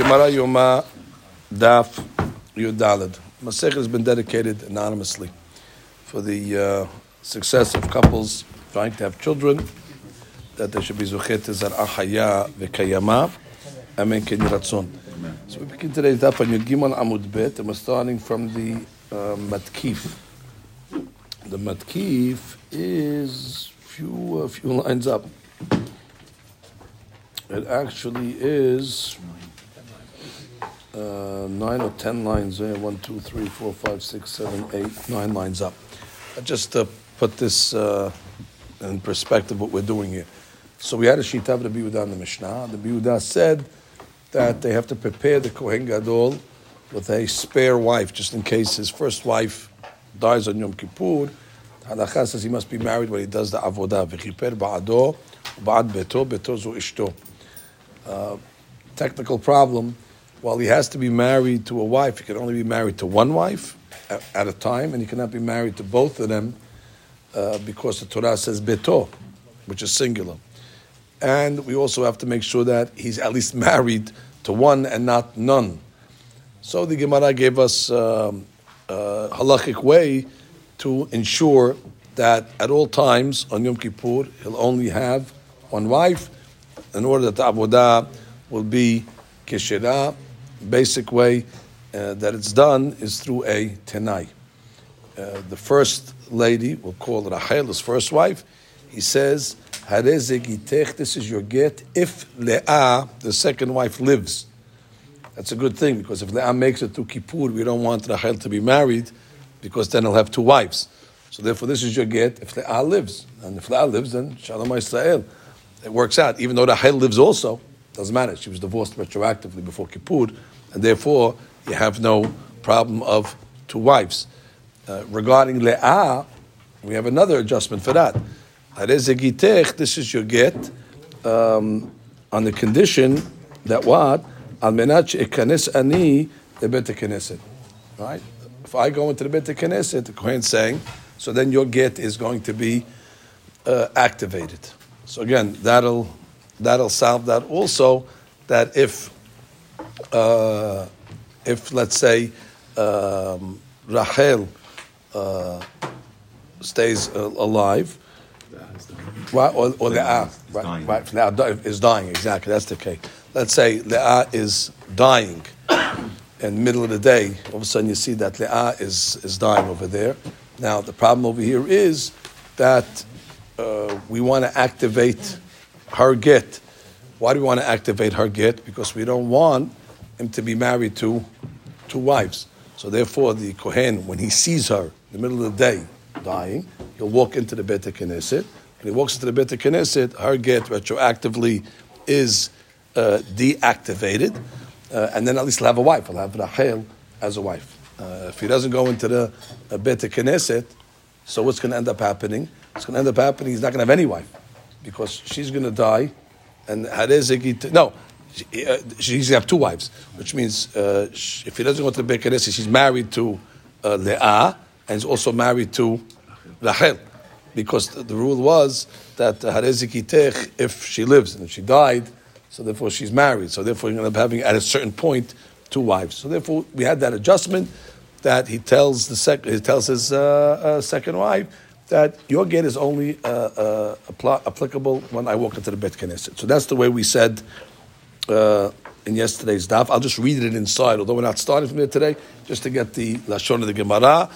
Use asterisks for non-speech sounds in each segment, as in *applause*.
Gemara Yoma Daf Yudalid. Masech has been dedicated anonymously for the uh, success of couples trying to have children, that they should be zuchet zar achaya v'kayama, amen ken ratzon. So we begin today's daf on Yud Gimel Amud Bet, and we're starting from the uh, Matkif. The Matkif is few uh, few lines up. It actually is uh, nine or ten lines there. One, two, three, four, five, six, seven, eight, nine lines up. Uh, Just to put this uh, in perspective, what we're doing here. So we had a shita of the Biudah in the Mishnah. The Biudah said that they have to prepare the Kohen Gadol with a spare wife, just in case his first wife dies on Yom Kippur. Halacha says he must be married when he does the avodah. V'chiper. Uh, technical problem. While he has to be married to a wife, he can only be married to one wife at, at a time, and he cannot be married to both of them uh, because the Torah says beto, which is singular. And we also have to make sure that he's at least married to one and not none. So the Gemara gave us um, a halachic way to ensure that at all times on Yom Kippur he'll only have one wife, in order that the avodah will be kishira. Basic way uh, that it's done is through a tenai. Uh, the first lady, we'll call it Rachel, his first wife. He says. This is your get if Leah, the second wife, lives. That's a good thing because if Leah makes it to Kippur, we don't want Rachel to be married because then he'll have two wives. So therefore, this is your get if Leah lives, and if Leah lives, then Shalom Israel. It works out, even though Rachel lives also. Doesn't matter. She was divorced retroactively before Kippur, and therefore you have no problem of two wives. Uh, regarding Leah, we have another adjustment for that. This is your get um, on the condition that what? Al ekanes ani lebet knesset. Right? If I go into the bet knesset, the Kohen's saying, so then your get is going to be uh, activated. So again, that'll that'll solve that. Also, that if uh, if let's say um, Rachel uh, stays uh, alive, right, or, or Leah, right, dying. right, di- is dying. Exactly, that's the case. Let's say Leah is dying in the middle of the day. All of a sudden, you see that Leah is is dying over there. Now, the problem over here is that uh, we want to activate her get. Why do we want to activate her get? Because we don't want him to be married to two wives. So therefore, the Kohen, when he sees her in the middle of the day dying, he'll walk into the Beit Knesset. When he walks into the Beit Knesset, her get retroactively is uh, deactivated, uh, and then at least he'll have a wife. He'll have Rachel as a wife. Uh, if he doesn't go into the uh, Beit Knesset, so what's going to end up happening? It's going to end up happening. He's not going to have any wife because she's going to die, and Harezegit. No, she, uh, have two wives, which means uh, sh- if he doesn't go to the Knesset, she's married to uh, Leah and is also married to Rachel, because the, the rule was that Harezekitech, if she lives and if she died, so therefore she's married. So therefore to end up having at a certain point two wives. So therefore we had that adjustment that he tells the sec- he tells his uh, uh, second wife that your get is only uh, applicable when I walk into the Bet Knesset. So that's the way we said uh, in yesterday's daf. I'll just read it inside, although we're not starting from there today, just to get the lashon of the Gemara.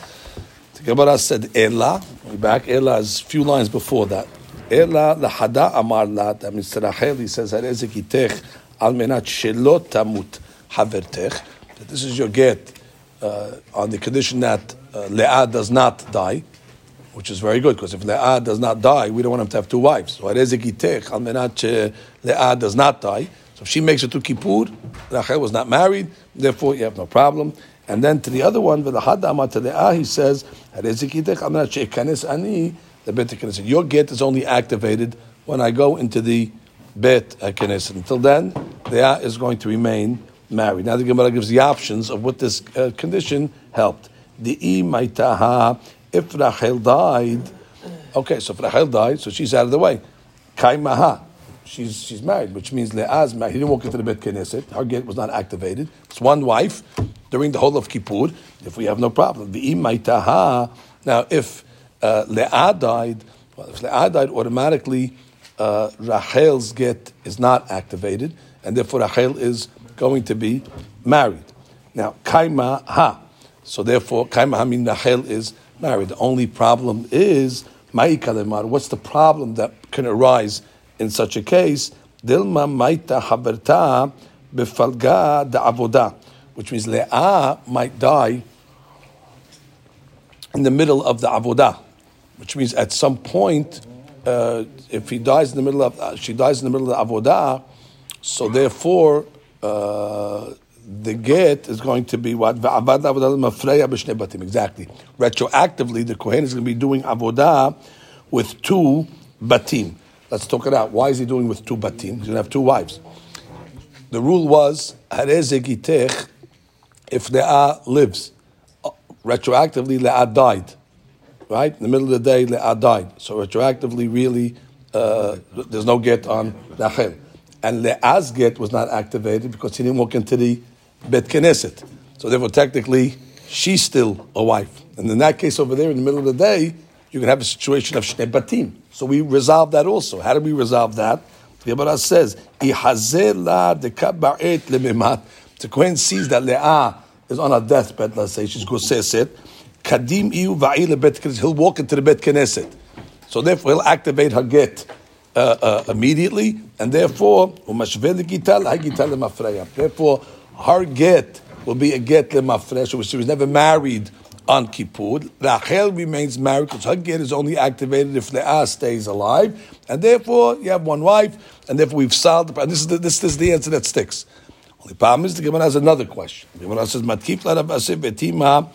The Gemara said Ela. We're back. Ela is a few lines before that. Ela lahada amar la. That means to Rachel, he says Harezekitech al menat shelo tamut havertech. That this is your get uh, on the condition that uh, Leah does not die which is very good because if Leah does not die, we don't want him to have two wives. So Leah does not die. So if she makes it to Kippur, Rachel was not married, therefore you have no problem. And then to the other one, he says. Your get is only activated when I go into the bet knesset. Until then, Leah is going to remain married. Now the Gemara gives the options of what this uh, condition helped. The if Rachel died, okay, so if Rachel died, so she's out of the way. Kaimaha. She's she's married, which means Le'az married. He didn't walk into the Bet Knesset. Her get was not activated. It's one wife during the whole of Kippur. If we have no problem, the Now, if uh, Le'ah died, well, if Le'ah died, automatically uh, Rachel's get is not activated, and therefore Rachel is going to be married. Now, Kaima Ha. So therefore, Kaima Ha means Rachel is married. The only problem is Ma'ikalemar. What's the problem that can arise in such a case? Dilma Maita Haberta Befalga da Avoda, which means Le'ah might die in the middle of the Avodah, which means at some point, uh, if he dies in the middle of, uh, she dies in the middle of the so therefore, uh, the get is going to be what? Exactly. Retroactively, the Kohen is going to be doing avodah with two batim. Let's talk it out. Why is he doing with two batim? He's going to have two wives. The rule was, if Leah lives, retroactively Leah died. Right? In the middle of the day, Leah died. So retroactively, really, uh, there's no get on Rachel. And Leah's get was not activated because he didn't walk into the Bet Knesset. So therefore, technically, she's still a wife. And in that case over there, in the middle of the day, you can have a situation of Shnei Batim. So we resolve that also. How do we resolve that? The Gemara says, The Kohen sees that Leah is on a deathbed, let's say, she's goseset. Kadim iu va'il bet He'll walk into the Bet Knesset. So therefore, he'll activate her get uh, uh, immediately, and therefore, therefore, her get will be a get lemafresh, which she was never married on Kippur. Rachel remains married because her get is only activated if Leah stays alive, and therefore you have one wife, and therefore we've solved the problem. This is the, this, this is the answer that sticks. Only problem is the Gemara has another question. The Gemara says, "Matkif betima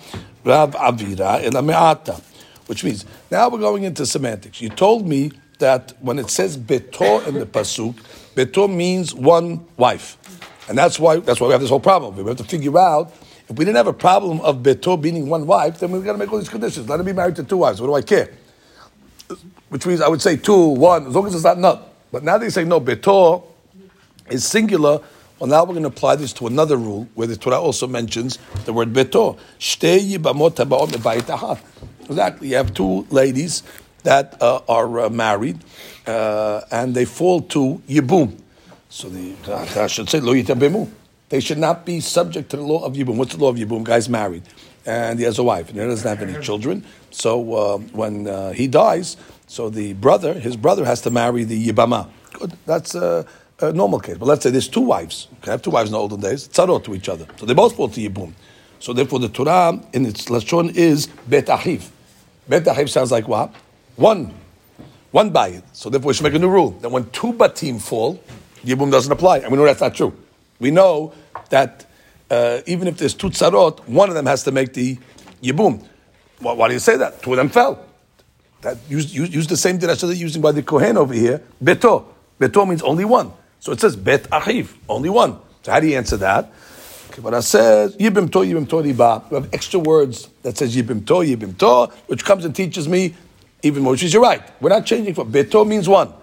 Rav Avira elameata," which means now we're going into semantics. You told me that when it says beto in the pasuk, beto means one wife. And that's why that's why we have this whole problem. We have to figure out if we didn't have a problem of beto being one wife, then we've got to make all these conditions. Let him be married to two wives. What do I care? Which means I would say two, one, as long as it's not nut. But now they say no, beto is singular. Well, now we're going to apply this to another rule where the Torah also mentions the word beto. Exactly. You have two ladies that uh, are uh, married uh, and they fall to yibum. So the I should say lo yitabemu. They should not be subject to the law of yibum. What's the law of yibum? Guy's married and he has a wife and he doesn't have any children. So uh, when uh, he dies, so the brother, his brother, has to marry the yibama. Good. That's a, a normal case. But let's say there's two wives. Okay, have two wives in the olden days. Tzarot to each other. So they both fall to yibum. So therefore, the Torah in its lashon is bet achiv. Bet achiv sounds like what? One, one bayit. So therefore, we should make a new rule that when two batim fall, Yibum doesn't apply. And we know that's not true. We know that uh, even if there's two tzarot, one of them has to make the Yibum. Why, why do you say that? Two of them fell. That use, use, use the same dirasha they're using by the Kohen over here. Beto. Beto means only one. So it says bet achiv, only one. So how do you answer that? Gemara says yibim to yibim to riba. We have extra words that says yibim to yibim to, which comes and teaches me even is you're right. We're not changing for beto means one.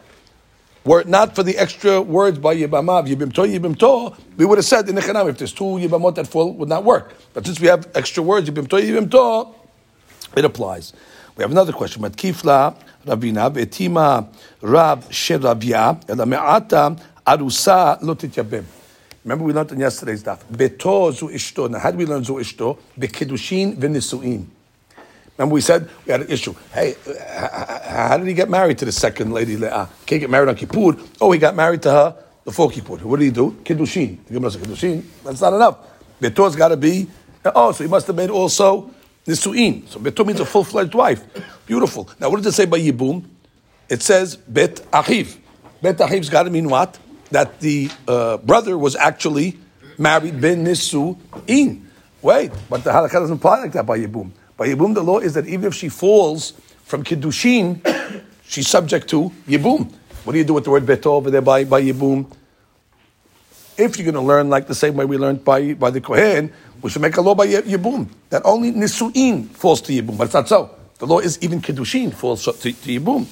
Were it not for the extra words by Yibamav, Yibim To, Yibim To, we would have said in the Chanam, if there's two Yibamot that full, would not work. But since we have extra words, Yibim To, Yibim To, it applies. We have another question. Matkifla Ravina, Betima Rav Sheravia, Ela Me'ata Arusa Lotit Yabim. Remember we learned in yesterday's daf. Beto zu ishto. Now, how do we learn zu ishto? Bekidushin v'nisuin. Remember, we said we had an issue. Hey, how did he get married to the second lady? Leah? Can't get married on Kippur. Oh, he got married to her before Kippur. What did he do? Kiddushin. The Gemara said Kiddushin. That's not enough. Betor's got to be. Oh, so he must have made also nisuin. So Betor means a full fledged wife. Beautiful. Now, what does it say by Yibum? It says Bet Achiv. Bet Achiv's got to mean what? That the uh, brother was actually married ben nisuin. Wait, but the halakha doesn't apply like that by Yibum. By Yibum, the law is that even if she falls from Kiddushin, *coughs* she's subject to Yibum. What do you do with the word Beto over there by, by Yibum? If you're going to learn like the same way we learned by, by the Kohen, we should make a law by Yibum that only Nisu'in falls to Yibum, but it's not so. The law is even Kiddushin falls to, to Yibum.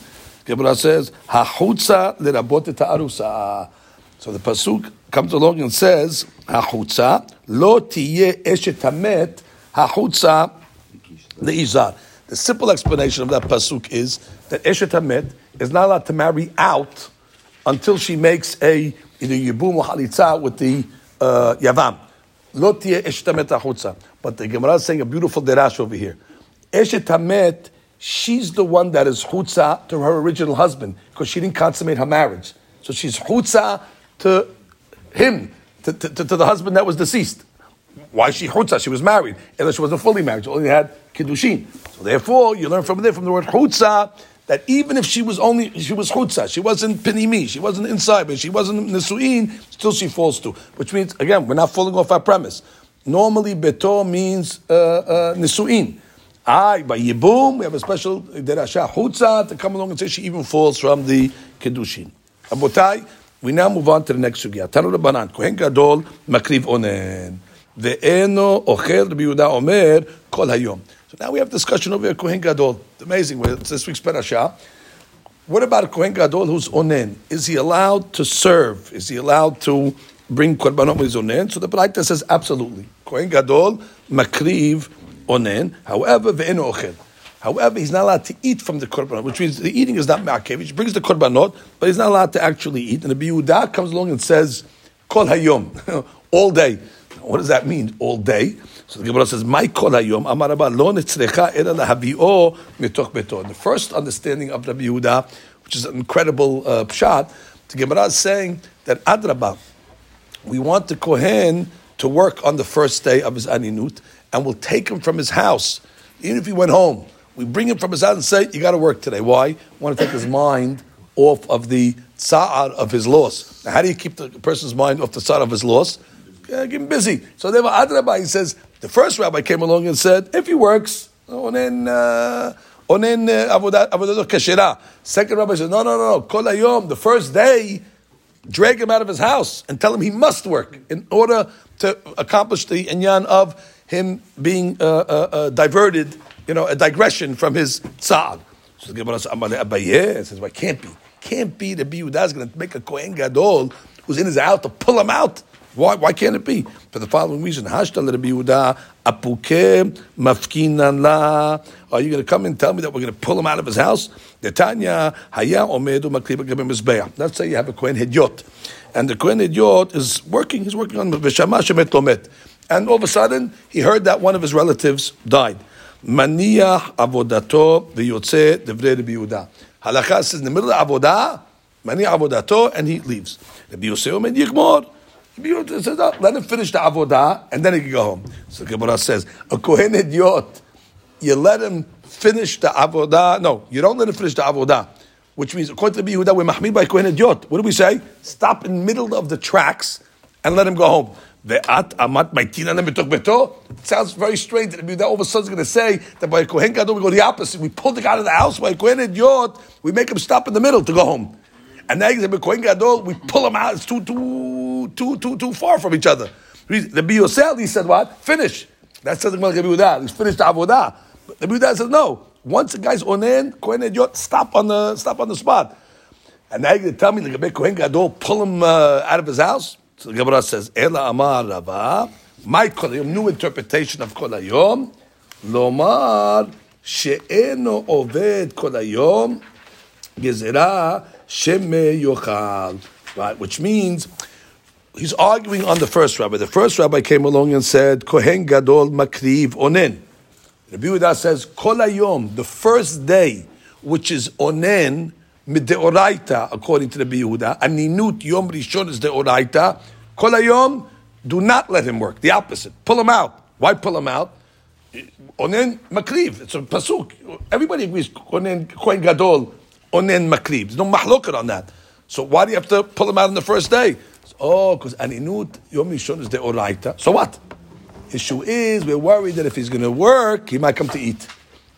Gemara says, "Hachutza lerabot ta'arusa." So the pasuk comes along and says, "Hachutza lo tiye eshet hamet hachutza leizar." The simple explanation of that pasuk is that eshet hamet is not allowed to marry out until she makes a either yibum or halitza with the uh, yavam. But the Gemara is saying a beautiful derash over here. Eshet hamet she's the one that is chutza to her original husband because she didn't consummate her marriage. So she's chutza to him, to, to, to the husband that was deceased. Why she chutza? She was married. Unless she wasn't fully married, she only had kiddushin. So therefore, you learn from there, from the word chutza, that even if she was only, she was chutza, she wasn't pinimi, she wasn't inside, but she wasn't nisuin, still she falls to. Which means, again, we're not falling off our premise. Normally, beto means uh, uh, nisuin. I by Yibum, we have a special derasha chutza to come along and say she even falls from the kedushin. Abotai, we now move on to the next sugya. Tanu Rabbanan, Kohen Gadol makriv onen, ve'eno ochel Rabbi Yehuda omer kol hayom. So now we have discussion over here, Kohen Gadol. Amazing. It's this week's parasha. What about Kohen Gadol who's onen? Is he allowed to serve? Is he allowed to bring korbanot with onen? So the Braita says absolutely. Kohen Gadol makriv onen. However, ve'en ochel. However, he's not allowed to eat from the korbanot, which means the eating is not ma'akev. He brings the korbanot, but he's not allowed to actually eat. And the Biyudah comes along and says, kol hayom, *laughs* all day. What does that mean, all day? So the Gemara says, "My kol hayom amar Rabba lo netzrecha ela lahavio mitoch beto." The first understanding of Rabbi Yehuda, which is an incredible uh, pshat, the Gemara is saying that adrabah, we want the kohen to work on the first day of his aninut, and we'll take him from his house, even if he went home. We bring him from his house and say, "You got to work today." Why? We want to take his mind off of the tsa'ar of his loss. Now, how do you keep the person's mind off the tsa'ar of his loss? Uh, get him busy. So therefore, Adrabah, he says, the first rabbi came along and said, if he works, onen onen avodah kashira. Second rabbi says, no, no, no, kol hayom, the first day, drag him out of his house and tell him he must work in order to accomplish the inyan of him being uh, uh, uh, diverted, you know, a digression from his tzad. So the Gemara says, it can't be. Can't be the Biyudah is going to make a Kohen Gadol who's in his house to pull him out. Why, why can't it be? For the following reason. Are you going to come and tell me that we're going to pull him out of his house? Netanya omedu. Let's say you have a Kohen Hidyot, and the Kohen Hidyot is working. He's working on lomet, and all of a sudden he heard that one of his relatives died. Maniach avodato v'yotze devrei Rabbi Yehuda. Halakha says in the middle of avodah, maniach avodato, and he leaves. Rabbi Yosei omed. Says, oh, let him finish the avodah and then he can go home. So Gemara says, a kohen hidyot, you let him finish the avodah. No, you don't let him finish the avodah. Which means, according to the Yehuda, we're mahmid by kohen hidyot. What do we say? Stop in the middle of the tracks and let him go home. Ve'at amat beto. It sounds very strange that all of a sudden is going to say that by a kohen gadol we go the opposite. We pull the guy out of the house by a kohen hidyot. We make him stop in the middle to go home. And now he's a kohen gadol. We pull him out. It's too too too too too far from each other. The Biyosel, he said what? Finish. That says the Gemara Yehuda. He's finished the avodah. The Yehuda says no. Once the guy's onen, kohen hidyot, stop on the stop on the spot. And now to tell me the kohen gadol pull him uh, out of his house. So the Gemara says, Ela Amar Rava, my kolayom, new interpretation of kolayom, lomar she'eno oved kolayom, gezerah sheme yochal. Right, which means he's arguing on the first rabbi. The first rabbi came along and said, Kohen Gadol Makriv Onen. Rabbi Yehuda says, Kolayom, the first day, which is Onen, mideoraita, according to the Yehuda. Ninut Yom Rishon is deoraita. Kol hayom, do not let him work. The opposite. Pull him out. Why pull him out? Onen makriv. It's a pasuk. Everybody agrees. Onen kohen gadol. Onen makriv. There's no mahloket on that. So why do you have to pull him out on the first day? Oh, because aninut Yom Rishon is deoraita. So what? Issue is we're worried that if he's going to work, he might come to eat,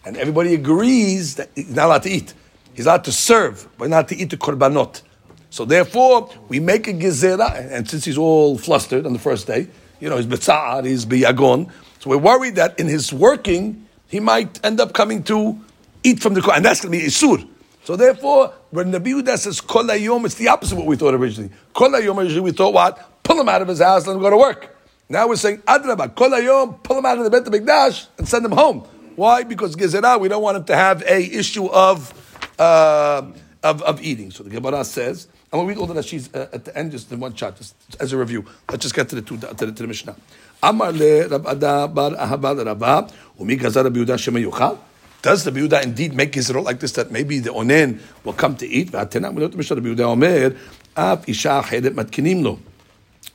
and everybody agrees that he's not allowed to eat. He's allowed to serve, but not to eat the korbanot. So therefore, we make a gezerah, and since he's all flustered on the first day, you know, he's betza'ar, he's biyagon, so we're worried that in his working, he might end up coming to eat from the korban, and that's going to be isur. So therefore, when Rabbi Yehuda says kol hayom, it's the opposite of what we thought originally. Kol hayom originally we thought what? Pull him out of his house, let him go to work. Now we're saying adraba kol hayom, pull him out of the Beit Hamikdash and send him home. Why? Because gezerah, we don't want him to have a issue of uh, of, of eating. So the Gemara says, going to read all the Rashi's uh, at the end, just in one shot, just as a review. Let's just get to the two, to the, to the Mishnah. Amar le Rab Ada bar Ahaba Rabba, umi gazar Rabbi Yehuda. Does the Yehuda indeed make Yisrael like this, that maybe the onen will come to eat? V'atena, we know the Mishnah, Rabbi Yehuda omer, af isha אחרת מתקינים לו,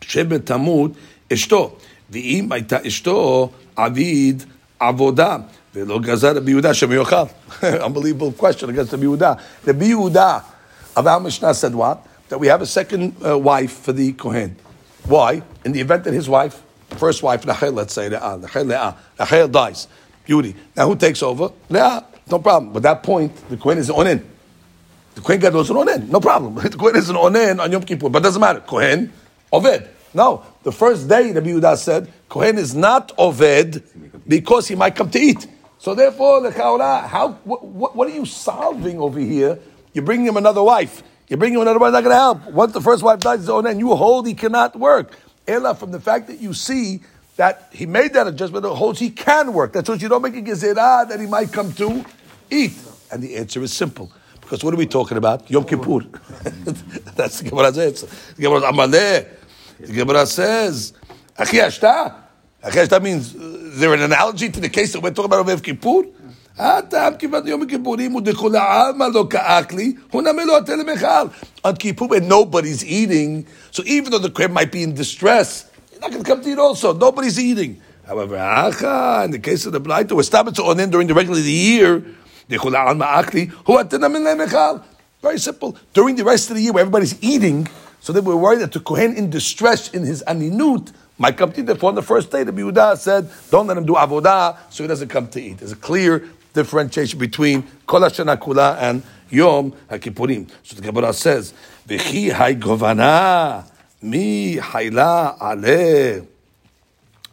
שבתמות אשתו, ואם הייתה אשתו עביד עבודה, ולא גזר רבי יהודה שמיוחד. Unbelievable question against Rabbi Yehuda. Rabbi Yehuda of our Mishnah said what? That we have a second uh, wife for the Kohen. Why? In the event that his wife, first wife, Rachel, let's say, Leah, Rachel, Leah, Rachel dies. Beauty. Now who takes over? Leah. No problem. But that point, the Kohen is on in. The Kohen Gadol is an onen, no problem. *laughs* The Kohen is an onen on Yom Kippur, but doesn't matter. Kohen, Oved. No, the first day, Rabbi Yehuda said, Kohen is not Oved because he might come to eat. So therefore, the Chaura, how, what, what, are you solving over here? You're bringing him another wife. You're bringing him another wife, not going to help. Once the first wife dies, oh, then you hold he cannot work. Ella, from the fact that you see that he made that adjustment, it holds he can work. That's what you don't make a gezerah that he might come to eat. And the answer is simple. Because what are we talking about? Yom Kippur. *laughs* That's the Gemara's answer. The Gemara Amaleh. The Gemara says, Achi Ashta. Achi Ashta means, uh, is there an analogy to the case that we're talking about of Yom Kippur? הטעם כיוון יום הכיפורים הוא דכולי עלמא לא כאק לי, הוא נמי לו התל למכל. On Kippur, when nobody's eating, so even though the crab might be in distress, he's not going to come to eat also. Nobody's eating. However, in the case of the blight, we stop stabbed on in during the regular year. Very simple. During the rest of the year, where everybody's eating, so they were worried that the Kohen in distress in his aninut might come to eat. Therefore, on the first day, the Yehuda said, don't let him do avodah, so he doesn't come to eat. There's a clear differentiation between Kol Kula and Yom hakipurim. So the Gemara says, V'chi hai govanah." Mi hayla ale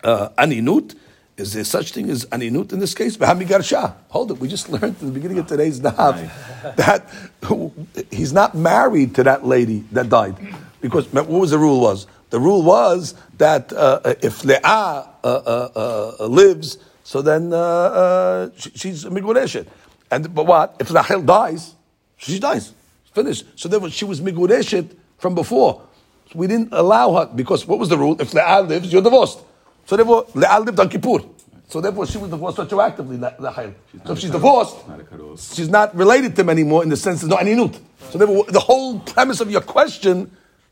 uh, aninut. Is there such thing as aninut in this case? Hold it. We just learned at the beginning of today's daf that he's not married to that lady that died. Because what was the rule was? The rule was that uh, if Leah uh, uh, uh, lives, so then uh, uh, she, she's a migureshet. And but what if Rachel dies? She dies. Finished. So therefore, she was migureshet from before. We didn't allow her because what was the rule? If Leah lives, you're divorced. So therefore, Leah lived on Kippur. So therefore, she was divorced retroactively. Rachel. So if she's divorced, she's not related to him anymore in the sense there's no aninut. So therefore, the whole premise of your question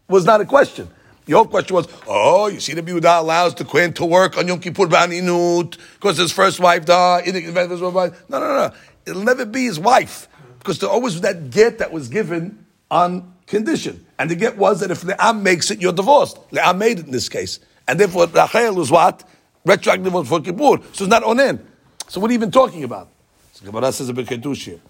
was not a question. Your question was, oh, you see the Yehuda allows the queen to work on Yom Kippur Ba'aninut because his first wife died. No, no, no. It'll never be his wife because there always was that get that was given on condition. And the get was that if Le'am makes it, you're divorced. Le'am made it in this case. And therefore, Rachel was what? Retroactive for Kippur. So it's not onen. So what are you even talking about? So Gemara says a bit here.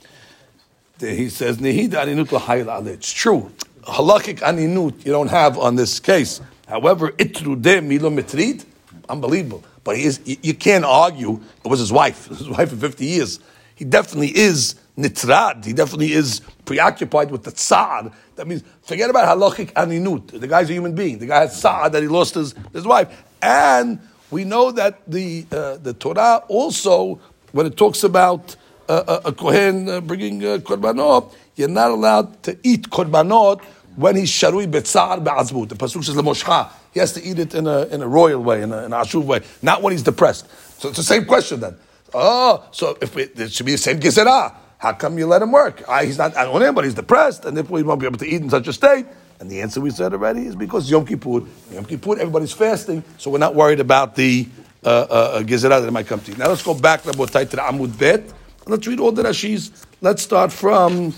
He says, It's true halachic aninut you don't have on this case. However, itrude milo mitrid, unbelievable. But he is, you can't argue it was his wife, *laughs* his wife for 50 years. He definitely is nitrad. He definitely is preoccupied with the tsar. That means forget about halachic aninut. The guy's a human being. The guy has tsar that he lost his, his wife. And we know that the, uh, the Torah also, when it talks about uh, a, a Kohen uh, bringing uh, korbanot, you're not allowed to eat korbanot when he's sharui betzar be'azmut. The pasuk says lemoshcha. He has to eat it in a, in a royal way, in a, in a ashuv way, not when he's depressed. So it's the same question then. Oh, so if it, it should be the same gezerah, how come you let him work? I, he's not on him, but he's depressed, and therefore he won't be able to eat in such a state. And the answer we said already is because Yom Kippur, Yom Kippur, everybody's fasting, so we're not worried about the uh, uh, gezerah that might come to you. Now let's go back to the Amud Bet. Let's read all the Rashis. Let's start from.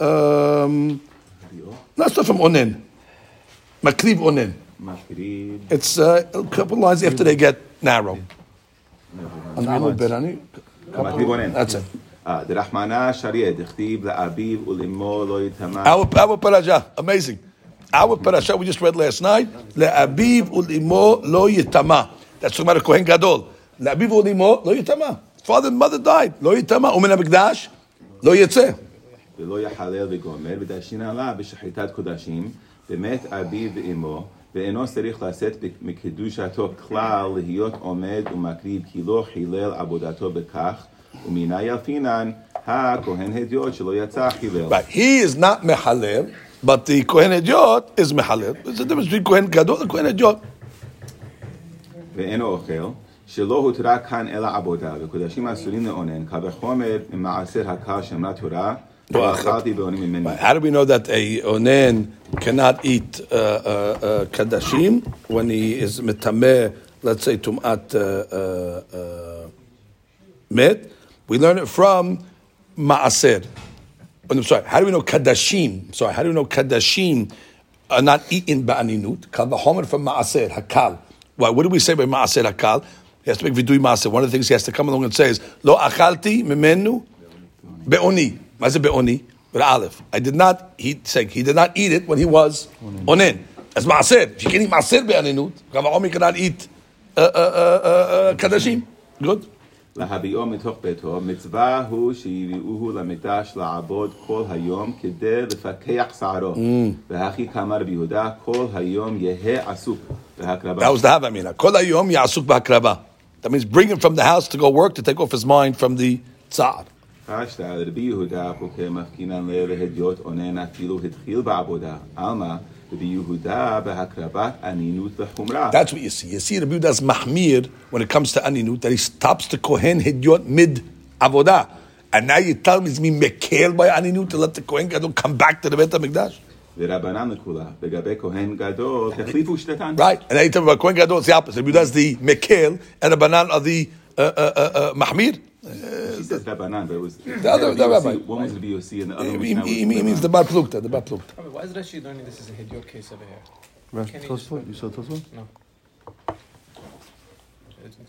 Um, let's start from Onen. Makriv Onen. It's uh, a couple lines after they get narrow. That's it. דרחמנה שריה, דכתיב לאביו ולאמו לא יטמא. Our parasha, amazing. Our parasha we just read last night, לאביו ולאמו לא יטמא. That's talking about a Kohen Gadol. לאביו ולאמו לא יטמא. Father and mother died. לא יטמא. ומן המקדש לא יצא. ולא יחלל וגומר, ודשין עליו בשחיטת קודשים, במת אביו ואמו, ואינו צריך לשאת מקדושתו כלל להיות עומד ומקריב כי לא חילל עבודתו בכך, ומינה ילפינן הכהן הדיוט שלא יצא חילל. Right. He is not mehalel, but the Kohen Ediot is mehalel. There's a difference between Kohen Gadol and Kohen Ediot. ואינו אוכל, שלא הותרה כאן אלא עבודה, וקודשים אסורים לאונן, קל וחומר ממעשר הקל שאמרה תורה, ואכלתי באונים ממני. Right. How do we know that a onen cannot eat uh, uh, uh, kadashim when he is metameh, let's say tumat uh, uh, uh, met? We learn it from maaser. Oh, I'm sorry. How do we know kadashim? Sorry. How do we know kadashim are not eaten ba'aninut? Kal v'chomer from maaser hakal. Why? What do we say by maaser hakal? He has to make vidui maaser. One of the things he has to come along and say is lo achalti memenu be'oni. What is it be'oni? With aleph. I did not. He saying he did not eat it when he was onen. As maaser. If you can eat maaser be'aninut, kal v'chomer cannot eat uh, uh, uh, uh, uh, kadashim. Good. להביאו מתוך ביתו, מצווה הוא שיביאוהו למקדש לעבוד כל היום כדי לפקח שערו. והכי כאמר רבי יהודה, כל היום יהא עסוק בהקרבה. That was the Havamina. Kol hayom ya'asuk ba'akrava. That means bring him from the house to go work to take off his mind from the tzar. פשטה רבי יהודה פוקר מפקינן להדיוט אונן אפילו התחיל בעבודה. עלמא רבי That's what you see. You see Rabbi Yehuda's mahmir when it comes to aninut that he stops the kohen hidyot mid avodah, and now you tell him he's me mekel by aninut to let the kohen gadol come back to the Beit Hamikdash. Right, and now you tell me about kohen gadol it's the opposite. Rabbi Yehuda's the mekel, and the Rabbanan are the uh, uh, uh, uh mahmir. She uh, says Rabbanan, but it was The other- the Rabbi rabbi. One was the Yossi and the other He, one he, was he, he means the bar plukta, the bar plukta. Why is Rashi learning this is a Hidyot case over here? Right, Can he Tosfot, you saw Tosfot? No. Uh,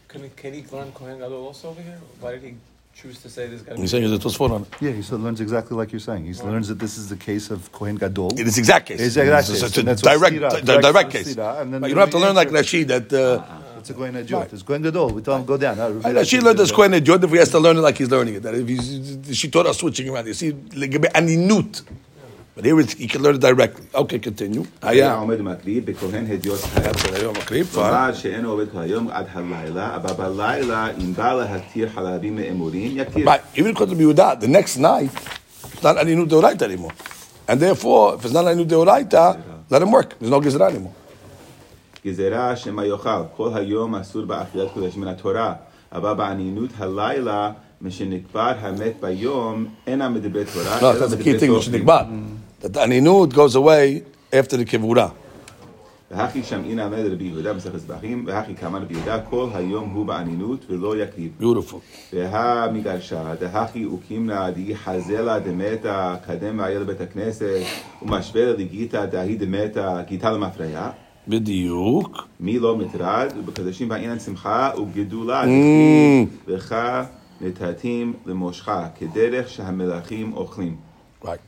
can he, can he learn Kohen Gadol also over here? Why did he choose to say this guy? He's saying it's a tosfot on it. Yeah, he still learns exactly like you're saying. He learns that this is the case of Kohen Gadol. It is exact case. It's exact It's, case. it's a And direct, direct direct case. stira, and then But you don't have to learn like answer- Rashid that. Uh, ah, ah. What's a Kohen Hidyot? Right. It's Kohen Gadol. We tell him, go down. Huh? Right. She learned as Kohen Hidyot if he has to learn it like he's learning it. That if he's, she taught us switching around. You see, aninut. But here it's, you can learn it directly. Okay, continue. היה עומד מקריב בכהן הדיוט מקריב. the next night, it's not ענינות deoraita anymore. And therefore, if it's not ענינות deoraita, let him work. There's no גזרה anymore. גזירה שמא יאכל, כל היום אסור באכילת קודש מן התורה, אבל באנינות הלילה, משנקבר המת ביום, אינה מדברי תורה, No, אלא that's the key מדברי That the Aninut goes away after the Kivura. והכי שמעין עמד רבי יהודה מסכת זבחים, והכי כאמר רבי יהודה, כל היום הוא באנינות ולא יקריב. Beautiful. והמגרשה, דהכי אוקימנה דיחזלה דמתה, קדם והיה לבית הכנסת, ומשווה לגיתא דהי דמתה, גיתא למפריה. בדיוק. מי לא מטרד, ובקדשים בעניין שמחה ובגדולה, mm. לך נתתים למושך, כדרך שהמלכים אוכלים. Right.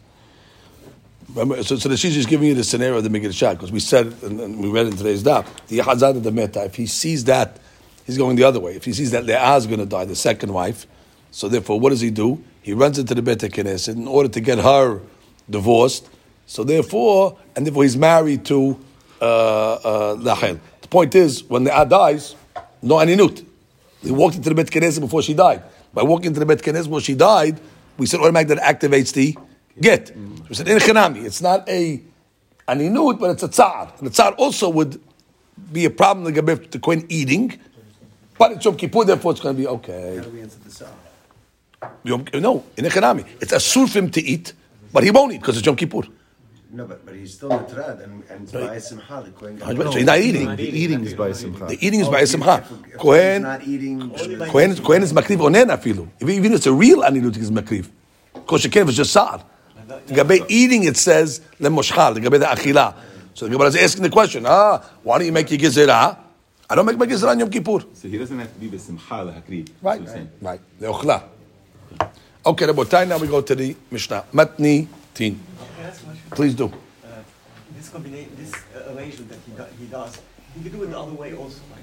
Remember, so, so the Shishi is giving you the scenario of the shot because we said, and, and, we read in today's daf, the Yahazad the Meta, if he sees that, he's going the other way. If he sees that Leah is going to die, the second wife, so therefore what does he do? He runs into the Beit Knesset in order to get her divorced. So therefore, and therefore he's married to uh, uh, Rachel. The point is, when Leah dies, no aninut. He walked into the Beit Knesset before she died. By walking into the Beit Knesset before she died, we said automatically that activates the get. We said in it's not a aninut, but it's a tsar. And the tsar also would be a problem like the Kohen eating, but it's Yom Kippur, therefore it's going to be okay. How do we answer this out? No, in it's asur for him to eat, but he won't eat because it's Yom Kippur. No, but, but he's still mitrad and, and by simcha. Kohen no, he's not eating. The oh, eating is by simcha. The eating is by simcha. Kohen, Kohen, Kohen is makriv onen afilu. Even if it's a real aninut, he's makriv. Koshekev is just sa'ar. Gabe eating it says למושחל, Gabe the achila. So the Gemara is asking the question, ah, why don't you make your gezerah? I don't make my gezerah on Yom Kippur. So he doesn't have to be besimcha hakriv. Right, right. Le'ochla. Okay, Rabotai, now we go to the Mishnah. Matni tin Please do. Uh, this combination, this uh, arrangement that he, do, he does, he could do it the other way also, right?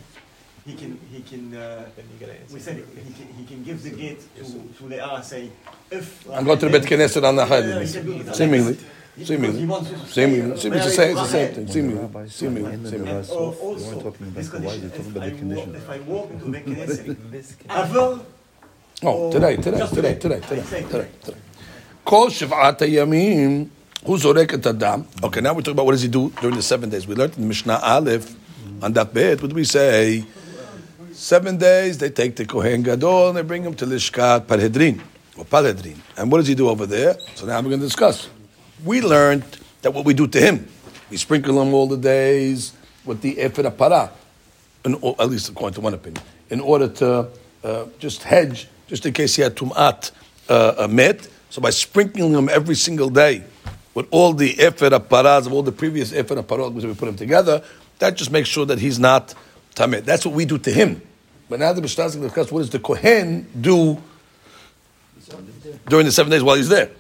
he can he can uh, Then you get it. we said he can, he can give the gate to to Leah say if And go to the Bet Knesset on the Yeah, yeah, he can do Chayim. that. Seemingly. Because Seemingly. he wants you to Seemingly. stay Seemingly. It's the same, it's the married same ahead. thing. Seemingly. Rabbi, Seemingly. in the Seemingly. Rabbi And Sof, al- we weren't also, talking about this the why, condition, they're talking if about I the walk, condition. if I walk into the Knesset, ever, *laughs* Oh, today, today, Just today, today. today, today, I say today, today. כל שבעת הימים Who's oreket adam? Okay, now we're talking about what does he do during the seven days. We learned in Mishnah Aleph on that bit. What do we say? Seven days they take the kohen gadol and they bring him to lishkat parhedrin or parhedrin. And what does he do over there? So now we're going to discuss. We learned that what we do to him, we sprinkle him all the days with the efir para, at least according to one opinion, in order to uh, just hedge, just in case he had tumat uh, uh met. So by sprinkling him every single day with all the Ephir Paras of all the previous Ephir Parot, we put them together, that just makes sure that he's not Tameh. That's what we do to him. But now the Mishnah is going to discuss what does the Kohen do during the seven days while he's there.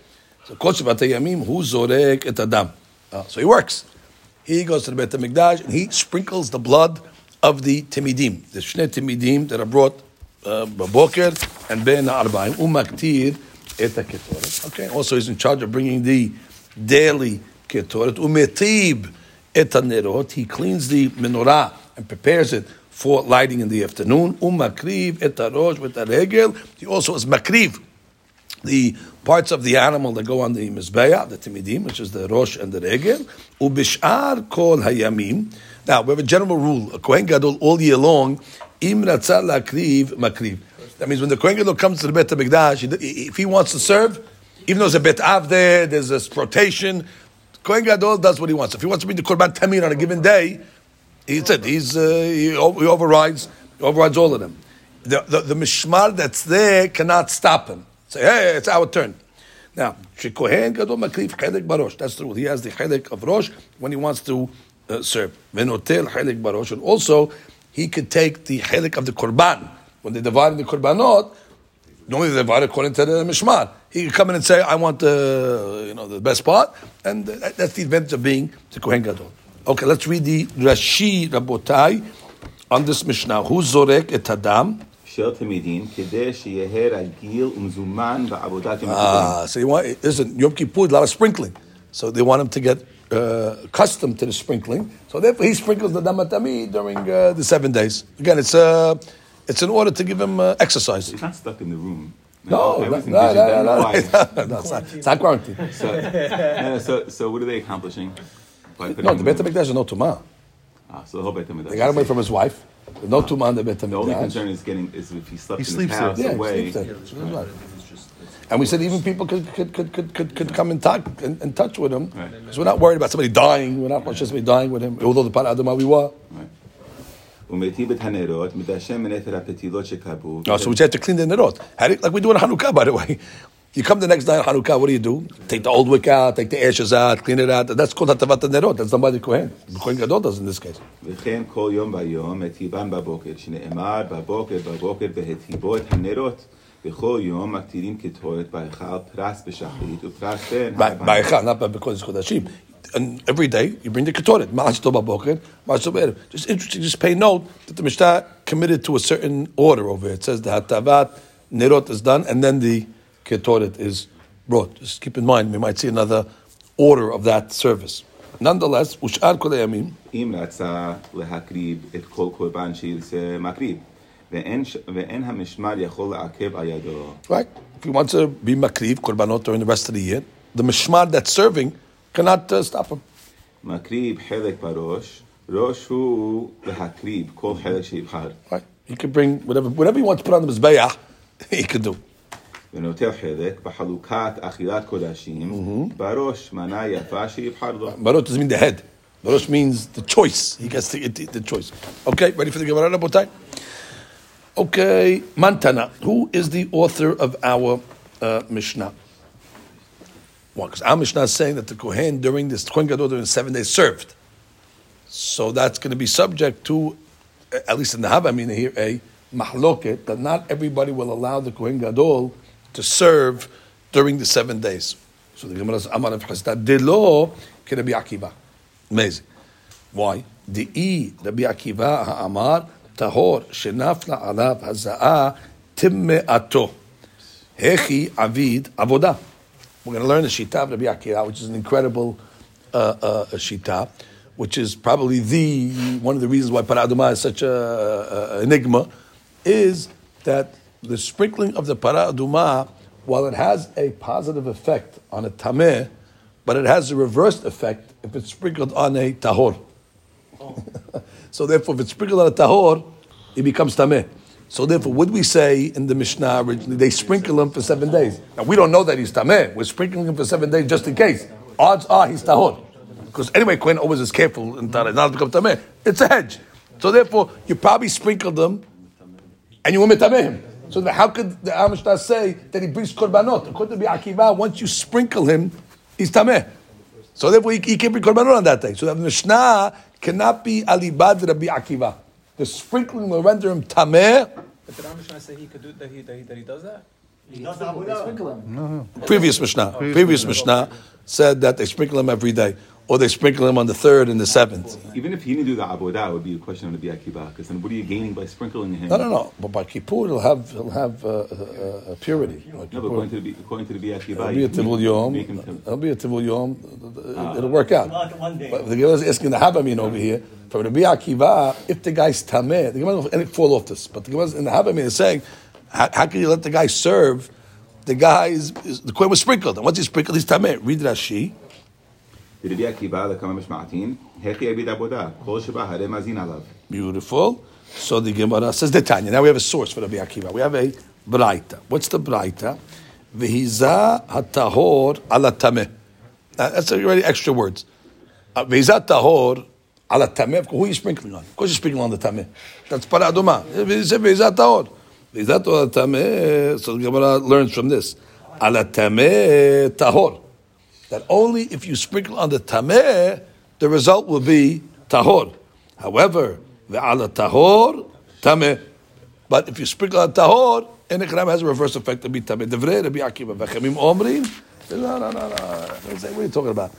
So Zorek et Adam. Uh, so he works. He goes to the Beit HaMikdash and he sprinkles the blood of the Timidim, the Shnei Timidim that are brought uh, Boker and Ben Arba'im, Umaktir et. Okay, also he's in charge of bringing the daily Ketoret. Umetib et HaNerot. He cleans the menorah and prepares it for lighting in the afternoon. Umakriv et HaRosh with HaRegel. He also is Makriv the parts of the animal that go on the mizbeah, the timidim, which is the rosh and the regel, ubishar kol hayamim. Now we have a general rule: a kohen gadol all year long, im lakriv makriv. That means when the kohen gadol comes to the bet hamikdash, if he wants to serve, even though there's a bet av there, there's a rotation. Kohen gadol does what he wants. If he wants to bring the korban tamid on a given day, he said he's uh, he, overrides overrides all of them. The, the, the mishmar that's there cannot stop him. Say, hey, it's our turn. Now, shekohen gadol makrif chelek barosh. That's true. He has the chelek of rosh when he wants to uh, serve. Venotel chelek barosh, and also he could take the chelek of the korban when they divide the korbanot. Normally they divide according to the mishmar. He could come in and say, "I want the you know the best part," and that- that's the advantage of being the kohen gadol. Okay, let's read the Rashi Rabotai on this Mishnah. Who zorek et hadam? של תלמידים, כדי שיהיה רגיל ומזומן בעבודת יום הכיפורים. Ah, so you want listen, Yom Kippur, a lot of sprinkling. So they want him to get uh, accustomed to the sprinkling. So therefore, he sprinkles the damatami during uh, the seven days. Again, it's uh, it's in order to give him uh, exercise. He's not stuck in the room. No, no, was no, no, no, no, it's, not, it's not quarantine. So, no, *laughs* so, so what are they accomplishing? No, the Beit in- HaMikdash is no tumah. Ah, so the whole Beit HaMikdash. They got away from his wife. There's no tumah in the Beit The only concern is getting is if he slept He in sleeps his there. house Yeah, he sleeps there. It's his. And we said even people could could, could, could, could, could come in, talk, in, in touch with him. Right. We're not worried about somebody dying. We're not just somebody dying with him. Although the Paradama we were. Right. ומטיב את הנרות, מדשן מנפר הפתילות שקרבו. No, so we had to clean the nerot. How do you- Like we do in Hanukkah, by the way. You come the next day on Hanukkah, what do you do? Take the old wick out, take the ashes out, clean it out. That's called hatavat nerot. That's done by the Kohen. The Kohen Gadol does in this case. וכן כל יום ויום מטיבם בבוקר, שנאמר בבוקר בבוקר והטיבו את הנרות. בכל יום מקטירים קטורת בהיכל, פרס בשחרית ופרס בין By, הבנים. by Echad, not by because it's Kodashim. And every day you bring the Ketoret. Ma'ash Tov Baboker, Ma'ash Tov Erev. Just interesting, just pay note that the Mishnah committed to a certain order over here. It says the Hatavat Nerot is done and then the Ketoret is brought. Just keep in mind, we might see another order of that service. Nonetheless, Ush'ar Kol Hayamim, אם רצה להקריב את כל קורבן שירצה מקריב, ואין, ש- ואין המשמר יכול לעכב על ידו. right? If he wants to be Makriv, Korbanot during the rest of the year, the Mishmar that's serving cannot uh, stop him. מקריב חלק בראש, ראש הוא להקריב כל חלק שיבחר, Right? He could bring whatever, whatever he wants to put on the Mizbeach, *laughs* he could do. ונוטל חלק בחלוקת אכילת קודשים, בראש מנה יפה שיבחר לו. Barot doesn't mean the head. Barosh means the choice. He gets to get the, the choice. Okay, ready for the Gemara, Rabotai? Okay, Mantana. Who is the author of our uh, Mishnah? One, because our Mishnah is saying that the Kohen during this Kohen Gadol during seven days served. So that's going to be subject to, uh, at least in the Havamina here, a mahloket that not everybody will allow the Kohen Gadol to serve during the seven days. So the Gemara says, Amar Rav Chisda, Delo Rabbi Akiva. Amazing. Why? The E Rabbi Akiva Amar tahor shenafla alav hazaa timmeato. Hechi avid avodah. We're going to learn the shita of Rabbi Akiva, which is an incredible uh, uh, shita, which is probably the one of the reasons why paraduma is such a, a enigma, is that the sprinkling of the paraduma, while it has a positive effect on a tameh, but it has a reversed effect if it's sprinkled on a tahor. *laughs* so therefore, if it's sprinkled on a tahor, it becomes tameh. So therefore, would we say in the Mishnah originally they sprinkle him for seven days? Now we don't know that he's tameh. We're sprinkling him for seven days just in case. Odds are he's tahor. Because anyway, Quinn always is careful not to become tameh. It's a hedge. So therefore, you probably sprinkled them and you will mitameh him. So how could the Amishna say that he brings korbanot? According to be Akiva, once you sprinkle him, he's tameh. So therefore, he, he can't bring korbanot on that day. So the Mishnah cannot be alibad Rabbi Akiva. The sprinkling will render him tameh. But did Amishna say he could do that? He that he, that he does that? He does Avodah. Previous Mishnah, oh, previous Mishnah said that they sprinkle him every day, or they sprinkle him on the third and the seventh. Even if he didn't do the avodah, it would be a question of the Akiva. Because then what are you gaining by sprinkling him? No, no, no. But by Kippur, he'll have he'll have uh, uh, uh, purity. By No, but according to the according to the Akiva, It'll be a you Tivul Yom. It'll be a Tivul Yom. It'll work out. Not one day. But the Gemara is asking the Havamin over here from Rabbi Akiva if the guy's tameh. The Gemara and it fall off this, but the Gemara in the Havamin is saying, how, how can you let the guy serve? The guy is, is the kohen was sprinkled, and once he's sprinkled, he's tameh. Read Rashi. רבי עקיבא לכמה משמעתין, הכי עביד עבודה, כל שבה הרי מזין עליו. Beautiful. So the Gemara says the Tanya. Now we have a source for Rabbi Akiva. We have a Braita. What's the Braita? V'hiza hatahor ala tameh. Now, That's already extra words. Uh, V'hiza tahor ala tameh. Who are you sprinkling on? Of course you're sprinkling on the tameh. That's paraduma. V'hiza tahor. V'hiza tahor ala tameh. So the Gemara learns from this. Ala tameh tahor. That only if you sprinkle on the tameh, the result will be tahor. However, the ala tahor tameh. But if you sprinkle on tahor, and the has a reverse effect to be tameh. Devrei Rabbi Akiva v'chemim omrim. No, no, no, no. What are you talking about?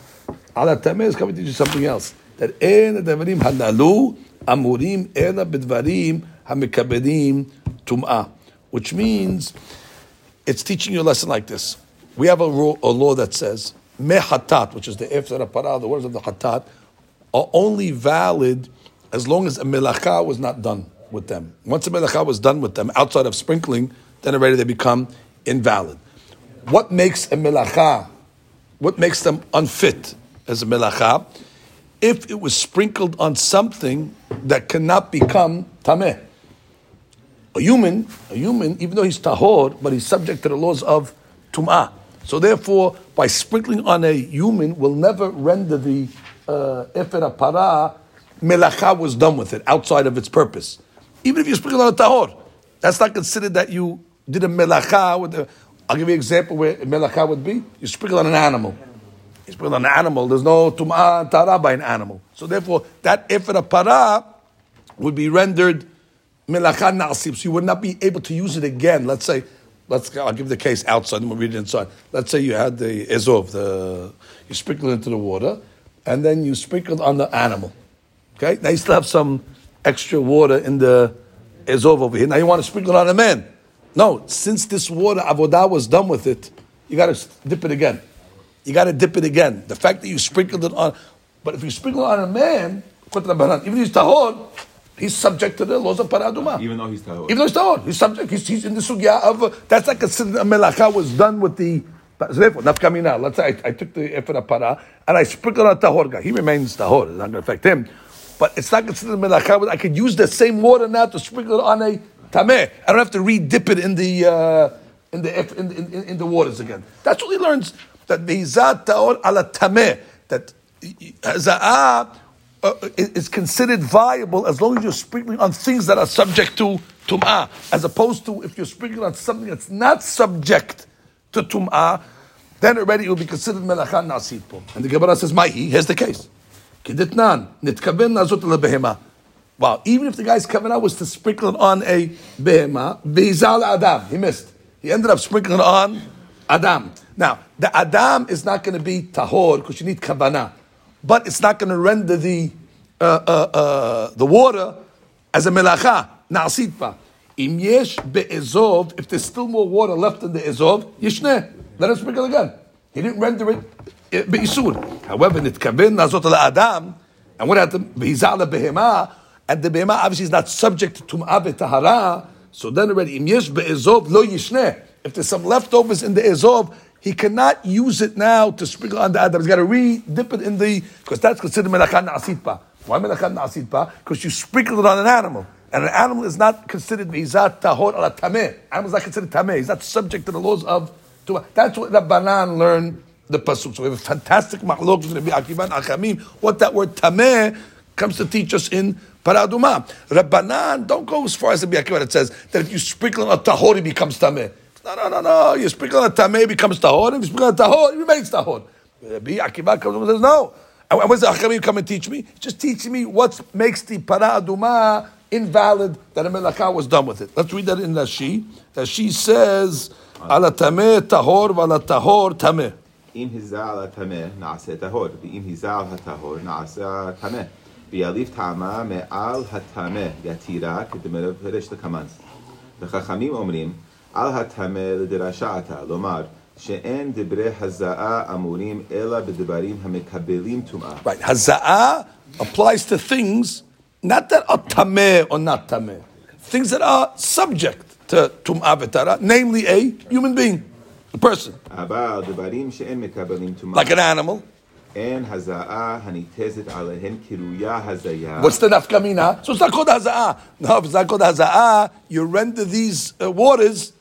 Ala tameh is coming to teach you something else. That en devarim halalu amurim ela bidvarim hamikabedim tum'ah. Which means it's teaching you a lesson like this. We have a, rule, a law that says mehatat, which is the the parah, the words of the hatat, are only valid as long as a melacha was not done with them. Once a melacha was done with them outside of sprinkling, then already they become invalid. What makes a melacha? What makes them unfit as a melacha? If it was sprinkled on something that cannot become tameh. A human, a human, even though he's tahor, but he's subject to the laws of tum'ah. So therefore, by sprinkling on a human, will never render the uh, efer para melacha was done with it outside of its purpose. Even if you sprinkle on a tahor, that's not considered that you did a melacha with the. I'll give you an example where a melacha would be. You sprinkle on an animal. You sprinkle on an animal. There's no tum'ah tara by an animal. So therefore, that efer para would be rendered melacha nasib, so you would not be able to use it again. Let's say, let's I'll give the case outside, and we'll read it inside. Let's say you had the ezov, the you sprinkle into the water, and then you sprinkled on the animal. Okay, now you still have some extra water in the ezov over here. Now you want to sprinkle on a man. No, since this water avodah was done with it, you got to dip it again. You got to dip it again. The fact that you sprinkled it on, but if you sprinkle it on a man, even if he's tahor, he's subject to the laws of paraduma. Even though he's tahor. Even though he's tahor, he's subject. He's, he's in the sugya of uh, that's like considered a melacha was done with the. So therefore, nafkamina. Let's say I, I took the efra para and I sprinkled on a tahor guy. He remains tahor. It's not going to affect him. But it's not considered melacha. I could use the same water now to sprinkle it on a tameh. I don't have to re-dip it in the uh, in the in, in, in the waters again. That's what he learns. That behizat taor ala tameh. That haza'ah uh, is considered viable as long as you're sprinkling on things that are subject to tum'ah, as opposed to if you're sprinkling on something that's not subject to tum'ah, then already it will be considered melachan nasid po. And the Gemara says, "Mahi." Here's the case. Keditnan nitkaven nazot lebehema. Wow, even if the guy's coming kavanah was to sprinkle it on a behema, beizal adam, he missed. He ended up sprinkling on adam. Now, the adam is not going to be tahor because you need kavanah, but it's not going to render the uh, uh, uh, the water as a melacha, na'asit ba. Im yesh be'ezov, if there's still more water left in the ezov, yishneh. Let us sprinkle again. He didn't render it eh, be'isur. However, nitkaven nazot adam, and what happened? V'hizala behema, and the behema obviously is not subject to tum'ah tahara. So then already, im yesh be'ezov lo yishneh. If there's some leftovers in the ezov, he cannot use it now to sprinkle on the adam. He's got to re-dip it in the, because that's considered melachan naasitpa. Why melachan naasitpa? Because you sprinkled it on an animal. And an animal is not considered mizat tahor ala tameh. Animal is not considered tameh. He's not subject to the laws of. That's what Rabbanan learned the pasuk. So we have a fantastic machlok in Rabbi Akiva and Achamim. What that word tameh comes to teach us in paraduma. Rabbanan, don't go as far as Rabbi Akiva that says that if you sprinkle on a tahor, it becomes tameh. No, no, no, no. You sprinkle on a tameh, it becomes tahor. If you sprinkle on a tahor, it remains tahor. Rabbi Akiva comes and says no. And what does the Achamim come and teach me? Just teaching me what makes the paraduma invalid that a melaka was done with it. Let's read that in Rashi. Rashi says, "Ala tameh tahor v'ala tahor tameh." אם הזל הטמא נעשה טהור, ואם הזל הטהור נעשה טמא. ויעליף טעמה מעל הטמא יתירה כדמפרש לקמאנס. וחכמים אומרים, על הטמא לדרשה אתה, לומר, שאין דברי הזעה אמורים אלא בדברים המקבלים טומאה. Right. Haza'ah applies to things not that are tameh or not tameh, things that are subject to tum'ah v'tara, namely a human being, a person, אבל דברים שאין מקבלים טומאה. like an animal. אין הזעה הניתזת עליהן קרויה הזיה. What's the nafkamina? So it's not called haza'ah. No, if it's not called haza'ah, you render these uh, waters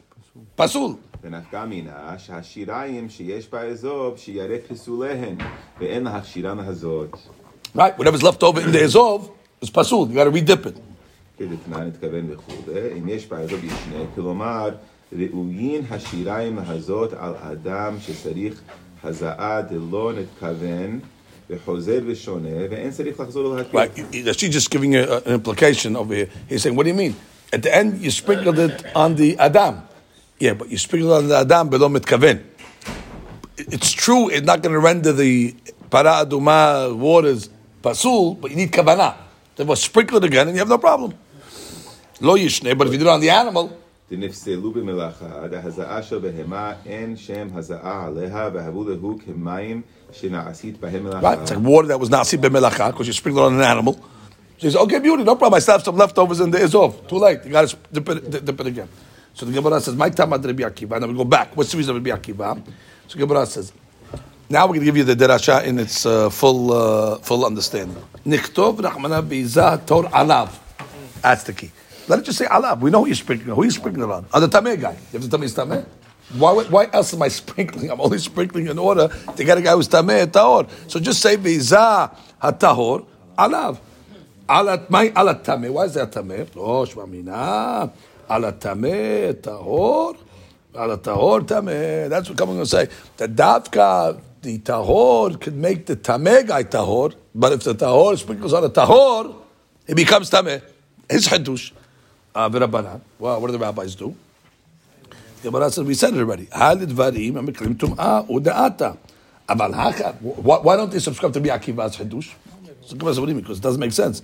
pasul. ונפקא מינה שהשיריים שיש באזוב שירא פסוליהן ואין להכשירן הזאת. Right? Whatever's left over in the ezov is pasul. You got to redip it. כדתנן נתכוון וכו', אם יש באזוב ישנה, כלומר ראויין השיריים הזאת על אדם שצריך הזעה דלא נתכוון וחוזר ושונה ואין צריך לחזור להקריא. Right? you- you- She's just giving you a- an implication over here. He's saying, what do you mean? At the end, you sprinkled it on the Adam. Yeah, but you sprinkled it on the Adam below mitkaven. It- It's true, it's not going to render the para aduma waters pasul, but you need kavanah. Therefore, sprinkle it again and you have no problem. Lo yishne, but if you do it on the animal, דנפסלו במלאכה, דהזעה של בהמה אין שם הזעה עליה והבו להו כמים שנעשית בהם right? It's מלאכה. like water that was nasi b'melacha because you sprinkled it on an animal. So he says, okay, beauty, no problem. I still have some leftovers in the izov. Too late. You got to dip it, dip, dip it again. So the Gemara says, my time Rabbi Akiva. And we go back. What's the reason of Rabbi Akiva? So the Gemara says, now we're going to give you the derasha in its uh, full uh, full understanding. Nichtov rachmana b'izah tor alav. That's the key. Let it just say alav. We know who you're sprinkling. Who are you sprinkling on? On the tameh guy. You have to tell me tameh. Why, why else am I sprinkling? I'm only sprinkling in order to get a guy who's tameh tahor. So just say b'izah hatahor alav. Alat my alat tameh. Why is that tameh? Oh, shmamina. Alat tameh tahor. Alat tahor tameh. That's what coming to say. The davka, the tahor could make the tameh guy tahor, but if the tahor sprinkles on a tahor, it becomes tameh. His hadush. Uh. Well, what do the rabbis do? The Gemara says we said it already. Why don't they subscribe to Rabbi Akiva's mean? Because it doesn't make sense.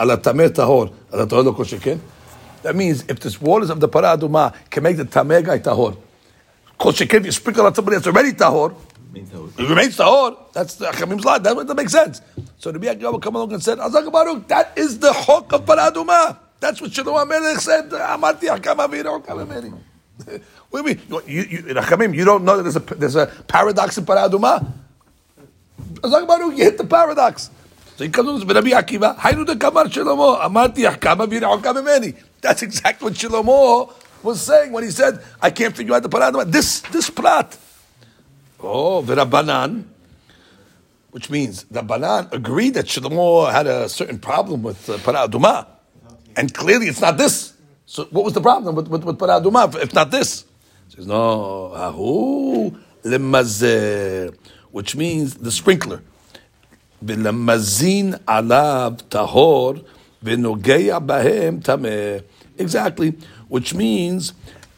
Ala tahor ala tahor lo kol sheken. That means if this waters of the para aduma can make the tameh guy tahor, sheken if you sprinkle on somebody that's already tahor, it remains tahor. That's the Achamim's line. That that makes sense. So the Rabbi Akiva come along and said, Azak Baruch, that is the hok of para aduma. That's what Shlomo HaMelech said. Amarti hakam aviro hakam ameri. *laughs* What do you mean? You, you, you, in Achamim, you don't know that there's a, there's a paradox in para aduma? Azak Baruch, you hit the paradox. So he comes with Rabbi Akiva, Haynu de kamar Shlomo, amarti hakam aviro hakam ameri. That's exactly what Shlomo was saying when he said, I can't figure out the para aduma. This, this prat. Oh, v'Rabbanan, which means Rabbanan agreed that Shlomo had a certain problem with uh, Para Aduma. And clearly it's not this. So what was the problem with, with, with Para Aduma if, not this? He says, no, ahu lemazeh, which means the sprinkler. V'lemazin alav tahor bahem. Exactly, which means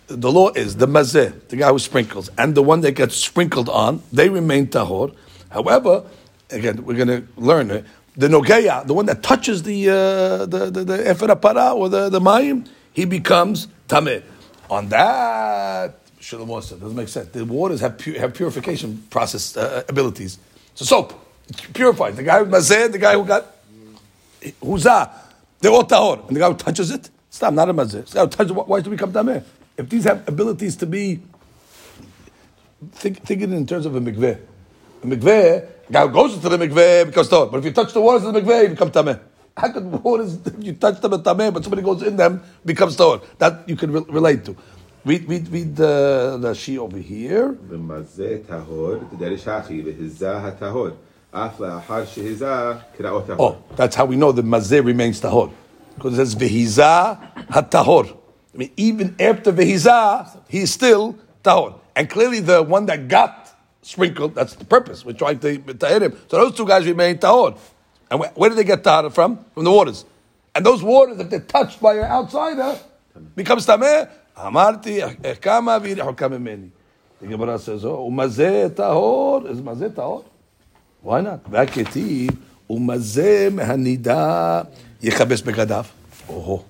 the law is the mazeh, the guy who sprinkles, and the one that gets sprinkled on, they remain tahor. However, again, we're going to learn it. the nogeya, the one that touches the uh, the the, the or the the mayim, he becomes tameh. On that, Shalom said, doesn't make sense. The waters have pu- have purification process uh, abilities. So soap, it purifies. The guy who mazeh, the guy who got huzah, they're all tahor. And the guy who touches it, stop. not, a mazir. The guy who touches it, why should we become tameh? If these have abilities to be, think, think it in terms of a mikveh. A mikveh, a guy who goes into the mikveh becomes tahor. But if you touch the waters of the mikveh, you become tameh. How could waters, if you touch them at tameh, but somebody goes in them, becomes tahor? That you can re- relate to. Read, read, read the, the over here. Oh, that's how we know the mazeh remains tahor. Because it says vehiza hatahor. I mean, even after vehiza, he's still tahor. And clearly the one that got sprinkled, that's the purpose. We're trying to tahir him. So those two guys remain tahor. And where, where did they get tahor from? From the waters. And those waters, if they're touched by an outsider, becomes tameh. Amarti, kama v'yirihu meni. The Gemara says, oh, umazeh tahor. Is mazeh tahor? Why not? והכתיב, ומזה מהנידה יכבס בגדיו. Oh.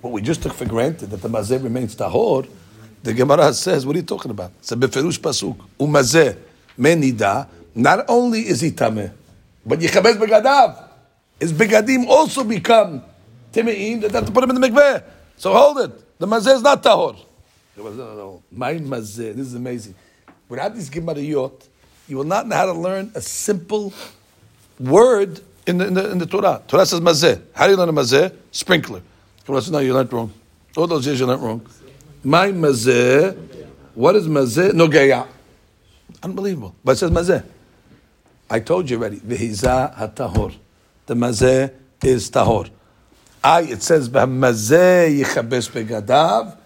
What we just took for granted, that the mazeh remains tahor, the Gemara says, what are you talking about? It's a beferush pasuk. Umazeh menida, not only is he tameh, but יכבס בגדיו. His begadim also become timein, that have to put him in the mikveh. So hold it. The mazeh is not tahor. No, no, no. My mazeh, this is amazing. Without these Gemariyot, you will not know how to learn a simple word in the, in the, in the Torah. Torah says mazeh. How do you learn a mazeh? Sprinkler. Torah says, no, you learned wrong. All those years you learned wrong. My mazeh, what is mazeh? Nogeya. Unbelievable. But it says mazeh. I told you already. Vehiza hatahor. The mazeh is tahor. I, it says, mazeh yichabes begadav.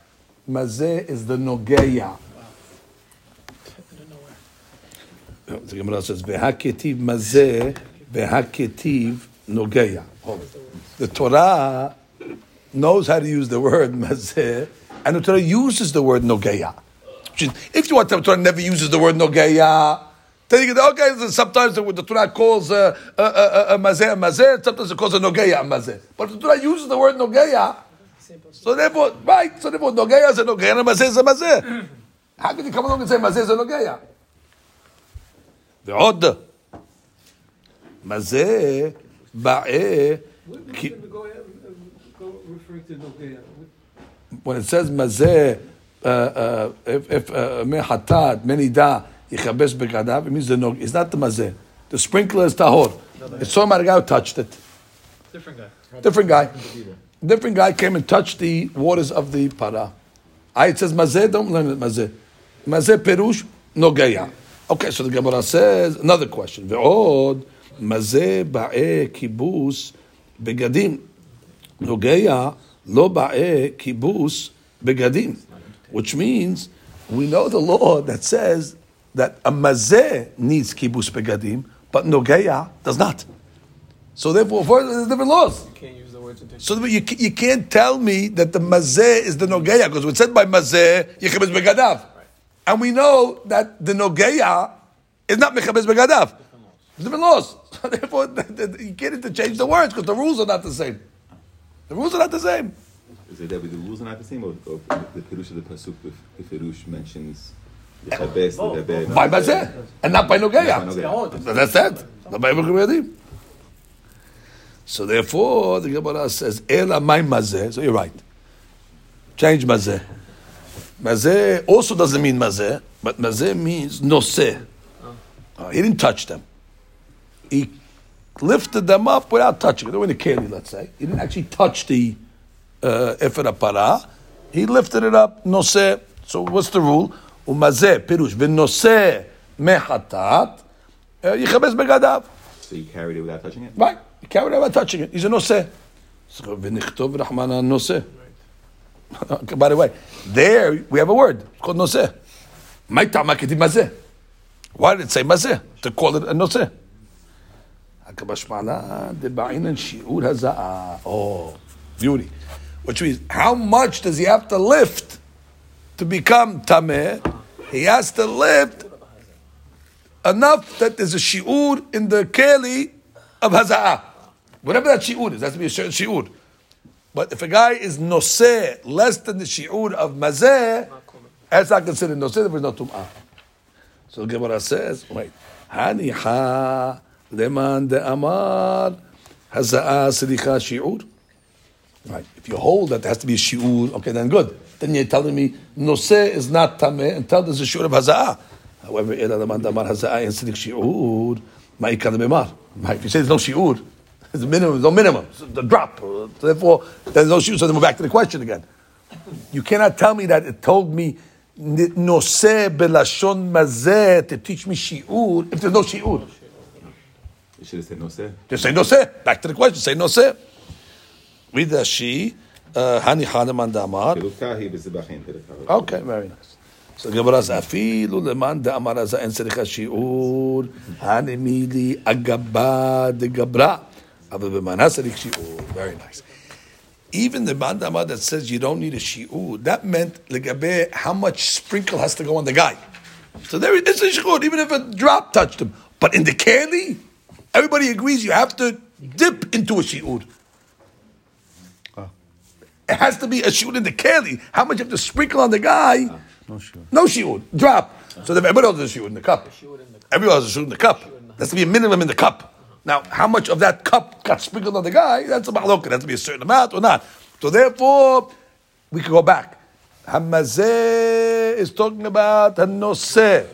Mazeh is the nogeya. The Gemara says, "Vehaketiv mazeh, vehaketiv nogeya." The Torah knows how to use the word *laughs* mazeh, and the Torah uses the word nogeya. If you want to, the Torah never uses the word nogeya. Then you can, okay, sometimes the, the Torah calls a mazeh a mazeh, sometimes it calls a nogeya a mazeh. But the Torah uses the word nogeya, so therefore, right, so therefore nogeya is a nogeya and a mazeh is a mazeh. How can you come along and say mazeh is a nogeya? ועוד, מה זה באה, כי- when it says מזה, uh, uh, if, if uh, מחטאת, מנידה, יכבס בגדיו, it means the nog, it's not the מזה. The sprinkler is tahor. It's talking about a guy who touched it. Different guy. Different guy. Different guy came and touched the waters of the para. I it says mazeh, don't learn it mazeh. Mazeh perush nogeya. Okay, so the Gemara says another question. Ve'od mazeh ba'e kibus begadim nogeya lo ba'e kibus begadim, which means we know the law that says that a mazeh needs kibus begadim, but nogeya does not. So therefore, for- there's different laws. You can't use the words in So you, you can't tell me that the mazeh is the nogeya because when said by mazeh yechabes begadav, and we know that the nogeya is not mechabes begadav. It's different laws. *laughs* So therefore, the- the- you can't interchange the words because the rules are not the same. The rules are not the same. Is it that the rules are not the same, or, or the Pirush of the Pasuk, the, the Pirush mentions the Chabes, the Debe? By mazeh and not by nogeya. Not by That's it. Not by Bechadim. So therefore, the Gemara says, "Ela my mazeh." So you're right. Change mazeh. Mazeh also doesn't mean mazeh, but mazeh means noseh. Uh, he didn't touch them. He lifted them up without touching. They were in the keli, let's say. He didn't actually touch the uh, efer para. He lifted it up, noseh. So what's the rule? Umazeh pirush v'noseh mehatat uh, yichabes begadav. So you carried it without touching it? Right. He carried it without touching it. He's a noseh. So v'nichtov rachmana noseh. *laughs* By the way, there we have a word called noseh. My. Why did it say mazeh? To call it a noseh. Oh, beauty. Which means, how much does he have to lift to become tameh? He has to lift enough that there's a shi'ur in the keli of haza'ah. Whatever that shi'ur is, has to be a certain shi'ur. But if a guy is noseh less than the shi'ur of mazeh, that's not considered noseh, there is no tum'ah. So Gemara says, wait, haniha leman de amar haza'ah sricha shi'ur. Right. If you hold that there has to be a shi'ur, okay, then good. Then you're telling me noseh is not tameh until there's a shi'ur of haza'ah. However, ela leman de amar haza'ah and srich shi'ur, ma'ikad memar. If you say there's no shi'ur, there's a minimum, there's no minimum, it's the drop. So therefore, there's no shi'ur. So then we're back to the question again. You cannot tell me that it told me noseh belashon mazeh to teach me shi'ur if there's no shi'ur. You should have said no say. Just say no say. Back to the question. Say no say. Read the she. uh, Hani Haneman Damar. Okay, very nice. So Gemara says, "Afilu leman de'amar haza en tzarich shi'ur hanimili agaba de gabra, aber b'man hasarik shi'ur." Very nice. Even the bandama that says you don't need a shi'ur, that meant legabe how much sprinkle has to go on the guy. So there it's a shi'ur, even if a drop touched him. But in the keli, everybody agrees you have to dip into a shi'ur. Ah. It has to be a shi'ur in the keli. How much you have to sprinkle on the guy? Ah, no sure. No shi'ud. Drop. So everybody else has a shi'ud in the cup. Everyone has a shi'ud in the cup. That's to be a minimum in the cup. Now, how much of that cup got sprinkled on the guy? That's a malok. That's to be a certain amount or not. So therefore, we can go back. Hamazeh is talking about hanoseh.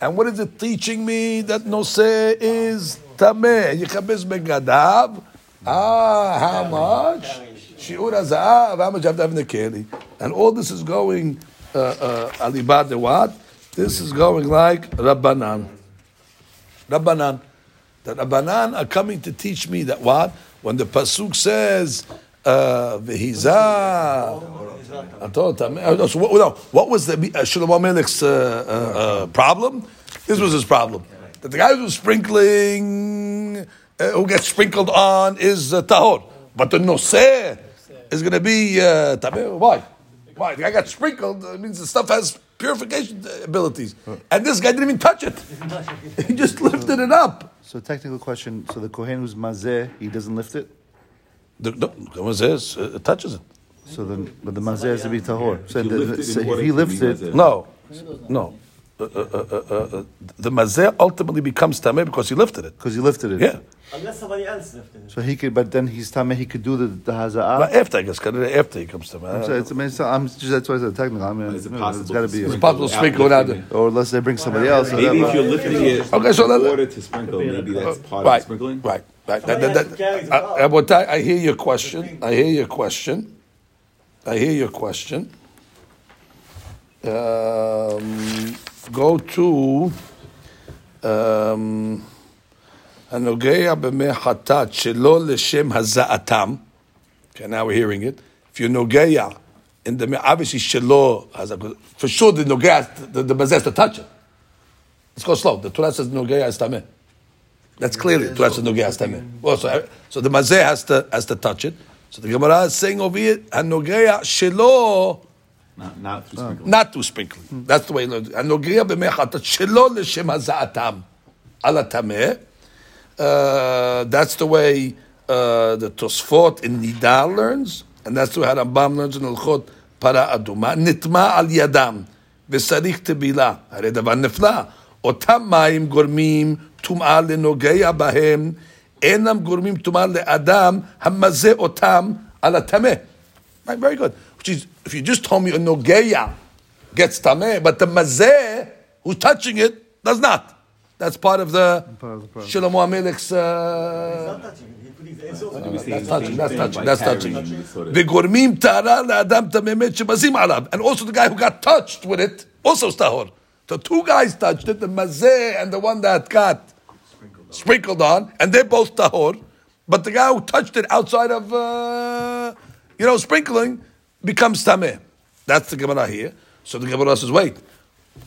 And what is it teaching me? That noseh is tameh. Yichabes begadav. Ah, how much? Shi'ur haza'ah. How much have to have in the keli? And all this is going uh, uh, alibad de what? This is going like Rabbanan. Rabbanan. The Rabbanan are coming to teach me that what? When the Pasuk says, uh, uh, so what, no, what was the uh, Shlomo Melech's uh, uh, uh, problem? This was his problem. That the guy who's sprinkling, uh, who gets sprinkled on, is uh, tahor. But the noseh is going to be uh. Why? Why? The guy got sprinkled. It means the stuff has purification abilities, and this guy didn't even touch it. *laughs* he just lifted it up. So technical question. So the kohen who's mazeh, he doesn't lift it. The, no, the one says uh, it touches it. So then, but the mazeh has to be tahor. So, If the- lift it so if he lifts it. No, no. Uh, uh, uh, uh, uh, the mazeh ultimately becomes tameh because he lifted it. because he lifted it. Yeah, Unless somebody else lifted it. So he could, but then he's tameh. He could do the the haza'ah. but after I guess, after he comes to me. So it's, I mean, it's, I'm just that's why I said technical. I mean, Is it you know, possible it's got to to be, It's sprinkle possible to sprinkle without lifting or unless they bring somebody else. so Maybe that- if you're lifting it Okay, so in let- order to sprinkle, maybe that's part of Right, the sprinkling. right, right. Somebody That- that- has to carry the that- ball. I- I hear your question. I hear your question. I hear your question. Um, go to um, הנוגע במי חטאת שלא לשם הזעתם. Okay, now we're hearing it. If you're nogea, in the obviously shelo, hazak- for sure the nogea, the, the bazeh has to touch it. Let's go slow. The Torah says nogea is tameh. That's clearly the Torah says nogea is tameh. Well, so, so the mazeh has to has to touch it. So the Gemara is saying over here, hanogea shelo, Not, not through sprinkling. not to sprinkling. That's the way. it learns. הנוגע במי חטאת שלא לשם הזעתם על הטמא. Uh, that's the way uh, the Tosfot in Nidal learns, and that's the way Harambam learns in Ilchot Para Aduma. נטמע על ידם וצריך טבילה, הרי דבר נפלא. אותם מים גורמים טומאה לנוגע בהם, אינם גורמים טומאה לאדם המזה אותם על הטמא. Right, very good. Which is, if you just told me a nogeya gets tameh, but the mazeh who's touching it does not. That's part of the. Shlomo Amelech's. Uh, that's touching. That's touching. That's touching. Vigormim tara le'adam tamemet and also the guy who got touched with it also is tahor. So two guys touched it, the mazeh and the one that got sprinkled on, and they're both tahor. But the guy who touched it outside of, uh, you know, sprinkling becomes tameh. That's the Gemara here. So the Gemara says, wait,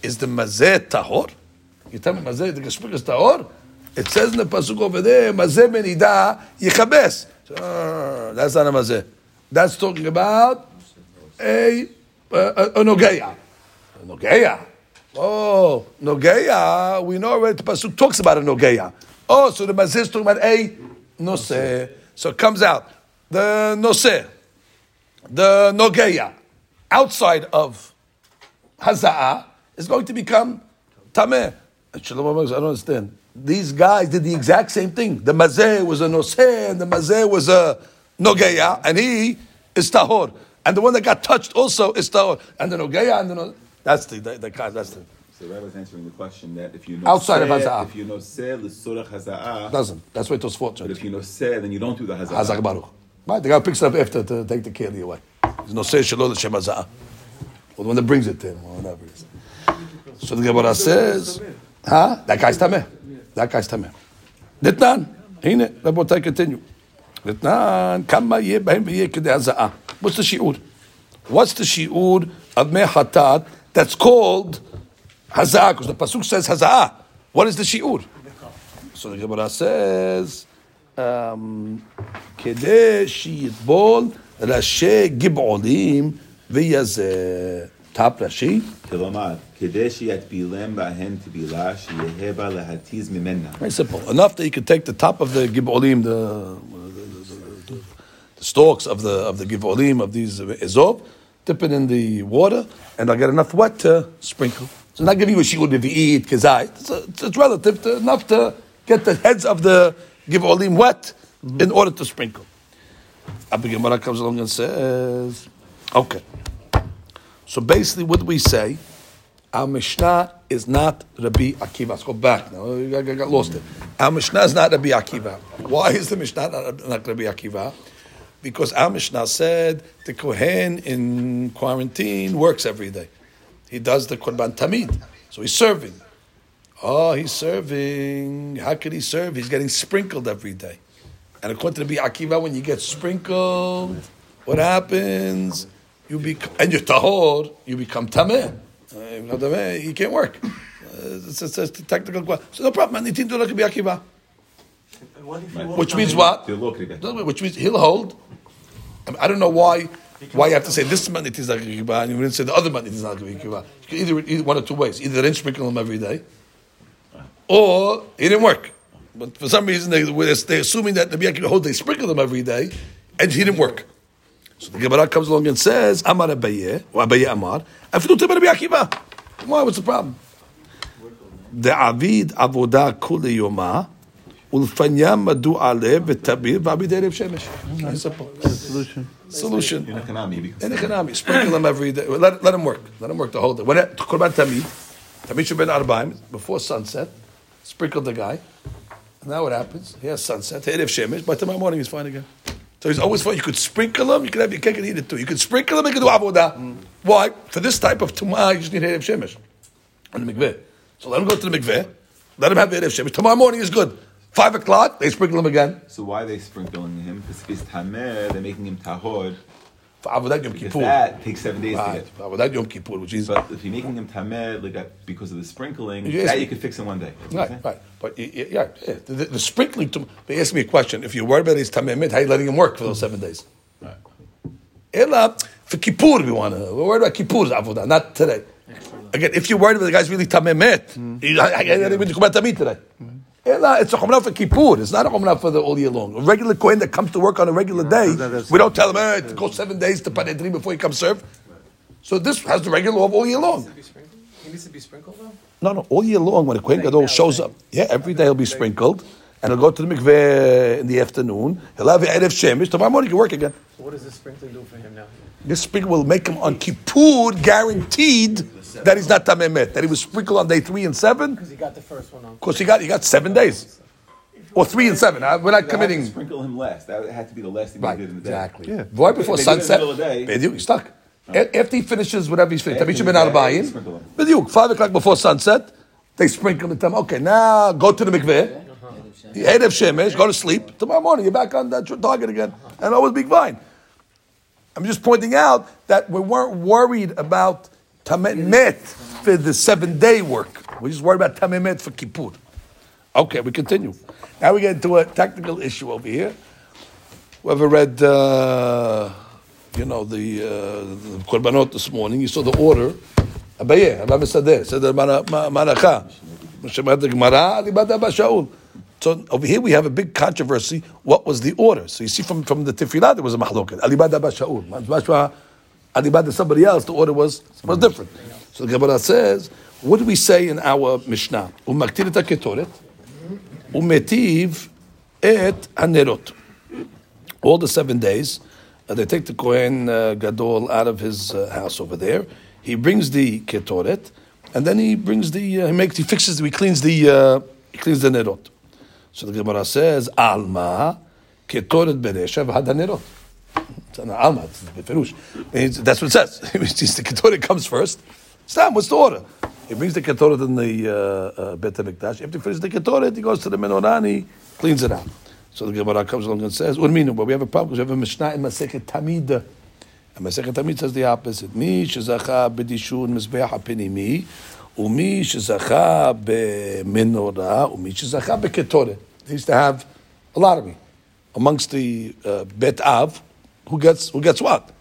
is the mazeh tahor? You tell me mazeh, the is? It says in the pasuk over there, mazeh benida yichabes. So, uh, that's not a mazeh. That's talking about a, a, a, a nogeya. A nogeya. Oh, nogeya. We know already the pasuk talks about a nogeya. Oh, so the mazeh is talking about a Noseh. So it comes out. The Noseh, the Nogeya, outside of hazaa is going to become Tameh. Shalom I don't understand. These guys did the exact same thing. The Mazeh was a Noseh, and the Mazeh was a Nogeya, and he is Tahor. And the one that got touched also is Tahor. And the Nogeya, and the no, that's the, the, the, that's the, So Rabbi was answering the question that if you know Outside of haza'ah. if you know seh l'sorach haza'ah, doesn't. That's what it was for. but if you know seh, then you don't do the haza'ah. Hazak Baruch. Right, the guy picks it up after to take the keli away. There's no say shalom l'shem haza'ah. Or the one that brings it to him, or whatever it is. So the Gemara says, אה? דקה הסתמא. דקה הסתמא. דתנן, הנה, רבותיי, קטניו. דתנן, כמה יהיה בהם ויהיה כדי הזעה. What's the שיעור? What's the שיעור of מי חטאת that's called הזעה? Because the says הזעה. What is the שיעור? So the Gemara says, um, כדי שיטבול ראשי גבעולים ויזה. top Rashi. Very simple. Enough that you could take the top of the gibolim, the, the, the, stalks of the of the gibolim of these ezov, dip it in the water, and I'll get enough wet to sprinkle. So I'm not giving you a shiur devi'it kezai. It's, it's relative to enough to get the heads of the gibolim wet in order to sprinkle. Abba comes along and says, okay. So basically, what we say? Our Mishnah is not Rabbi Akiva. Let's go back now. I got, lost it. Our Mishnah is not Rabbi Akiva. Why is the Mishnah not, not Rabbi Akiva? Because our Mishnah said the Kohen in quarantine works every day. He does the Korban Tamid. So he's serving. Oh, he's serving. How could he serve? He's getting sprinkled every day. And according to Rabbi Akiva, when you get sprinkled, what happens? You become, and you're tahor, you become tameh. Uh, if not tameh, you can't work. Uh, it's, it's, it's a technical question. So no problem. Anything to look at Rabbi Akiva. And what if you Right. walk Which means what? The law cricket. Which means he'll hold. I, mean, I don't know why why you have to say this money is not Rabbi Akiva and you didn't say the other money is not Rabbi Akiva. Either, either one or two ways. Either they didn't sprinkle him every day, or he didn't work. But for some reason, they, they're assuming that the Akiva holds they sprinkle them every day, and he didn't work. So the Gemara comes along and says, Amar Abaye, or Abaye Amar, Afidu Teber Akiva. Why? What's the problem? The Avid Avodah Kule Yoma, Ulfanya Madu Ale, Vetabir, Vavid Erev Shemesh. That's a solution. In Ekanami. In Sprinkle them every day. Let, let them work. Let them work the whole day. When it, Korban Tamid, Tamid Sheben Arbaim, before sunset, sprinkle the guy. Now what happens? He has sunset. Erev Shemesh. By tomorrow morning he's fine again. So he's always fine. You could sprinkle him, you could have your cake and eat it too. You could sprinkle him, you could do avodah. Why? For this type of tumah, you just need Erev Shemesh. And the mikveh. So let him go to the mikveh, let him have Erev Shemesh. Tomorrow morning is good. Five o'clock, they sprinkle him again. So why are they sprinkling him? Because he's they're making him tahor. For avodah Yom Because Kippur. that takes seven days to Right. get. For avodah Yom Kippur, which is But if you're making him tameh, like that, because of the sprinkling, You that me- you can fix in one day. That's what I'm Right, right. But y- y- yeah, yeah. The, the, the sprinkling. To, they asked me a question. If you're worried about his tamemit, how are you letting him work for those seven days? Right. Ela for Kippur, we want to. We're worried about Kippur's avodah, not today. Again, if you're worried about the guy's really tamemit, you I, I, I didn't even come out tamid today. Ela, it's a chumrah for Kippur. It's not a chumrah for the all year long. A regular kohen that comes to work on a regular day, that- we don't tell him hey, to go seven days to Parhedrin before he comes serve. So this has the regular law of all year long. He needs to be sprinkled though? No, no, all year long when a Kohen Gadol shows up, yeah, every day he'll be sprinkled, and he'll go to the mikveh in the afternoon. He'll have Erev Shemesh. Tomorrow morning he can work again. So what does this sprinkling do for him now? This sprinkle will make him on Kippur guaranteed that he's not Tamemet, that he was sprinkled on day three and seven. Because he got the first one on. Of course, he got he got seven days, or three and seven. Uh, We're not They had to committing. sprinkle him last. That had to be the last thing Right, they did in the day. exactly. Yeah. Right before They do it in the sunset, middle of the day. Bediuk, he's stuck. A- After he finishes whatever he's finished, After Tamisha the ben day, Arbaim, sprinkle him. Bediuk, five o'clock before sunset, they sprinkle the time. Okay, now go to the mikveh. You ate of shemesh, go to sleep. Tomorrow morning, you're back on that target again, and always be fine. I'm just pointing out that we weren't worried about tamemet for the seven day work. We're just worried about tamemet for Kippur. Okay, we continue. Now we get into a technical issue over here. Whoever read, uh, you know, the, uh, Korbanot this morning, you saw the order. Abaye, Rabbi Sadeh, said Bashaul. So over here we have a big controversy. What was the order? So you see from, from the Tefillah there was a Shaul. Alibad to somebody else, the order was, was different. So the Gemara says, what do we say in our Mishnah? Umaktir et ketoret, umetiv et hanerot. All the seven days, uh, they take the Kohen uh, Gadol out of his uh, house over there. He brings the ketoret, and then he brings the uh, he makes he fixes he cleans the uh, he cleans the nerot. So the Gemara says alma ketoret. It's not That's what it says. *laughs* The ketoret comes first. Stam, what's the order? He brings the ketoret in the uh, uh, Bet HaMikdash. After he finishes the ketoret, he goes to the menorah and he cleans it out. So the Gemara comes along and says, what do you mean? We have a problem because we have a Mishnah in Masechet Tamid. And Masechet Tamid says the opposite. Mi shezacha b'dishun mizbeach ha'penimi, umi shezacha b'menorah, umi shezacha b'ketoret. They used to have a lottery amongst the uh, Bet Av, who gets who gets what,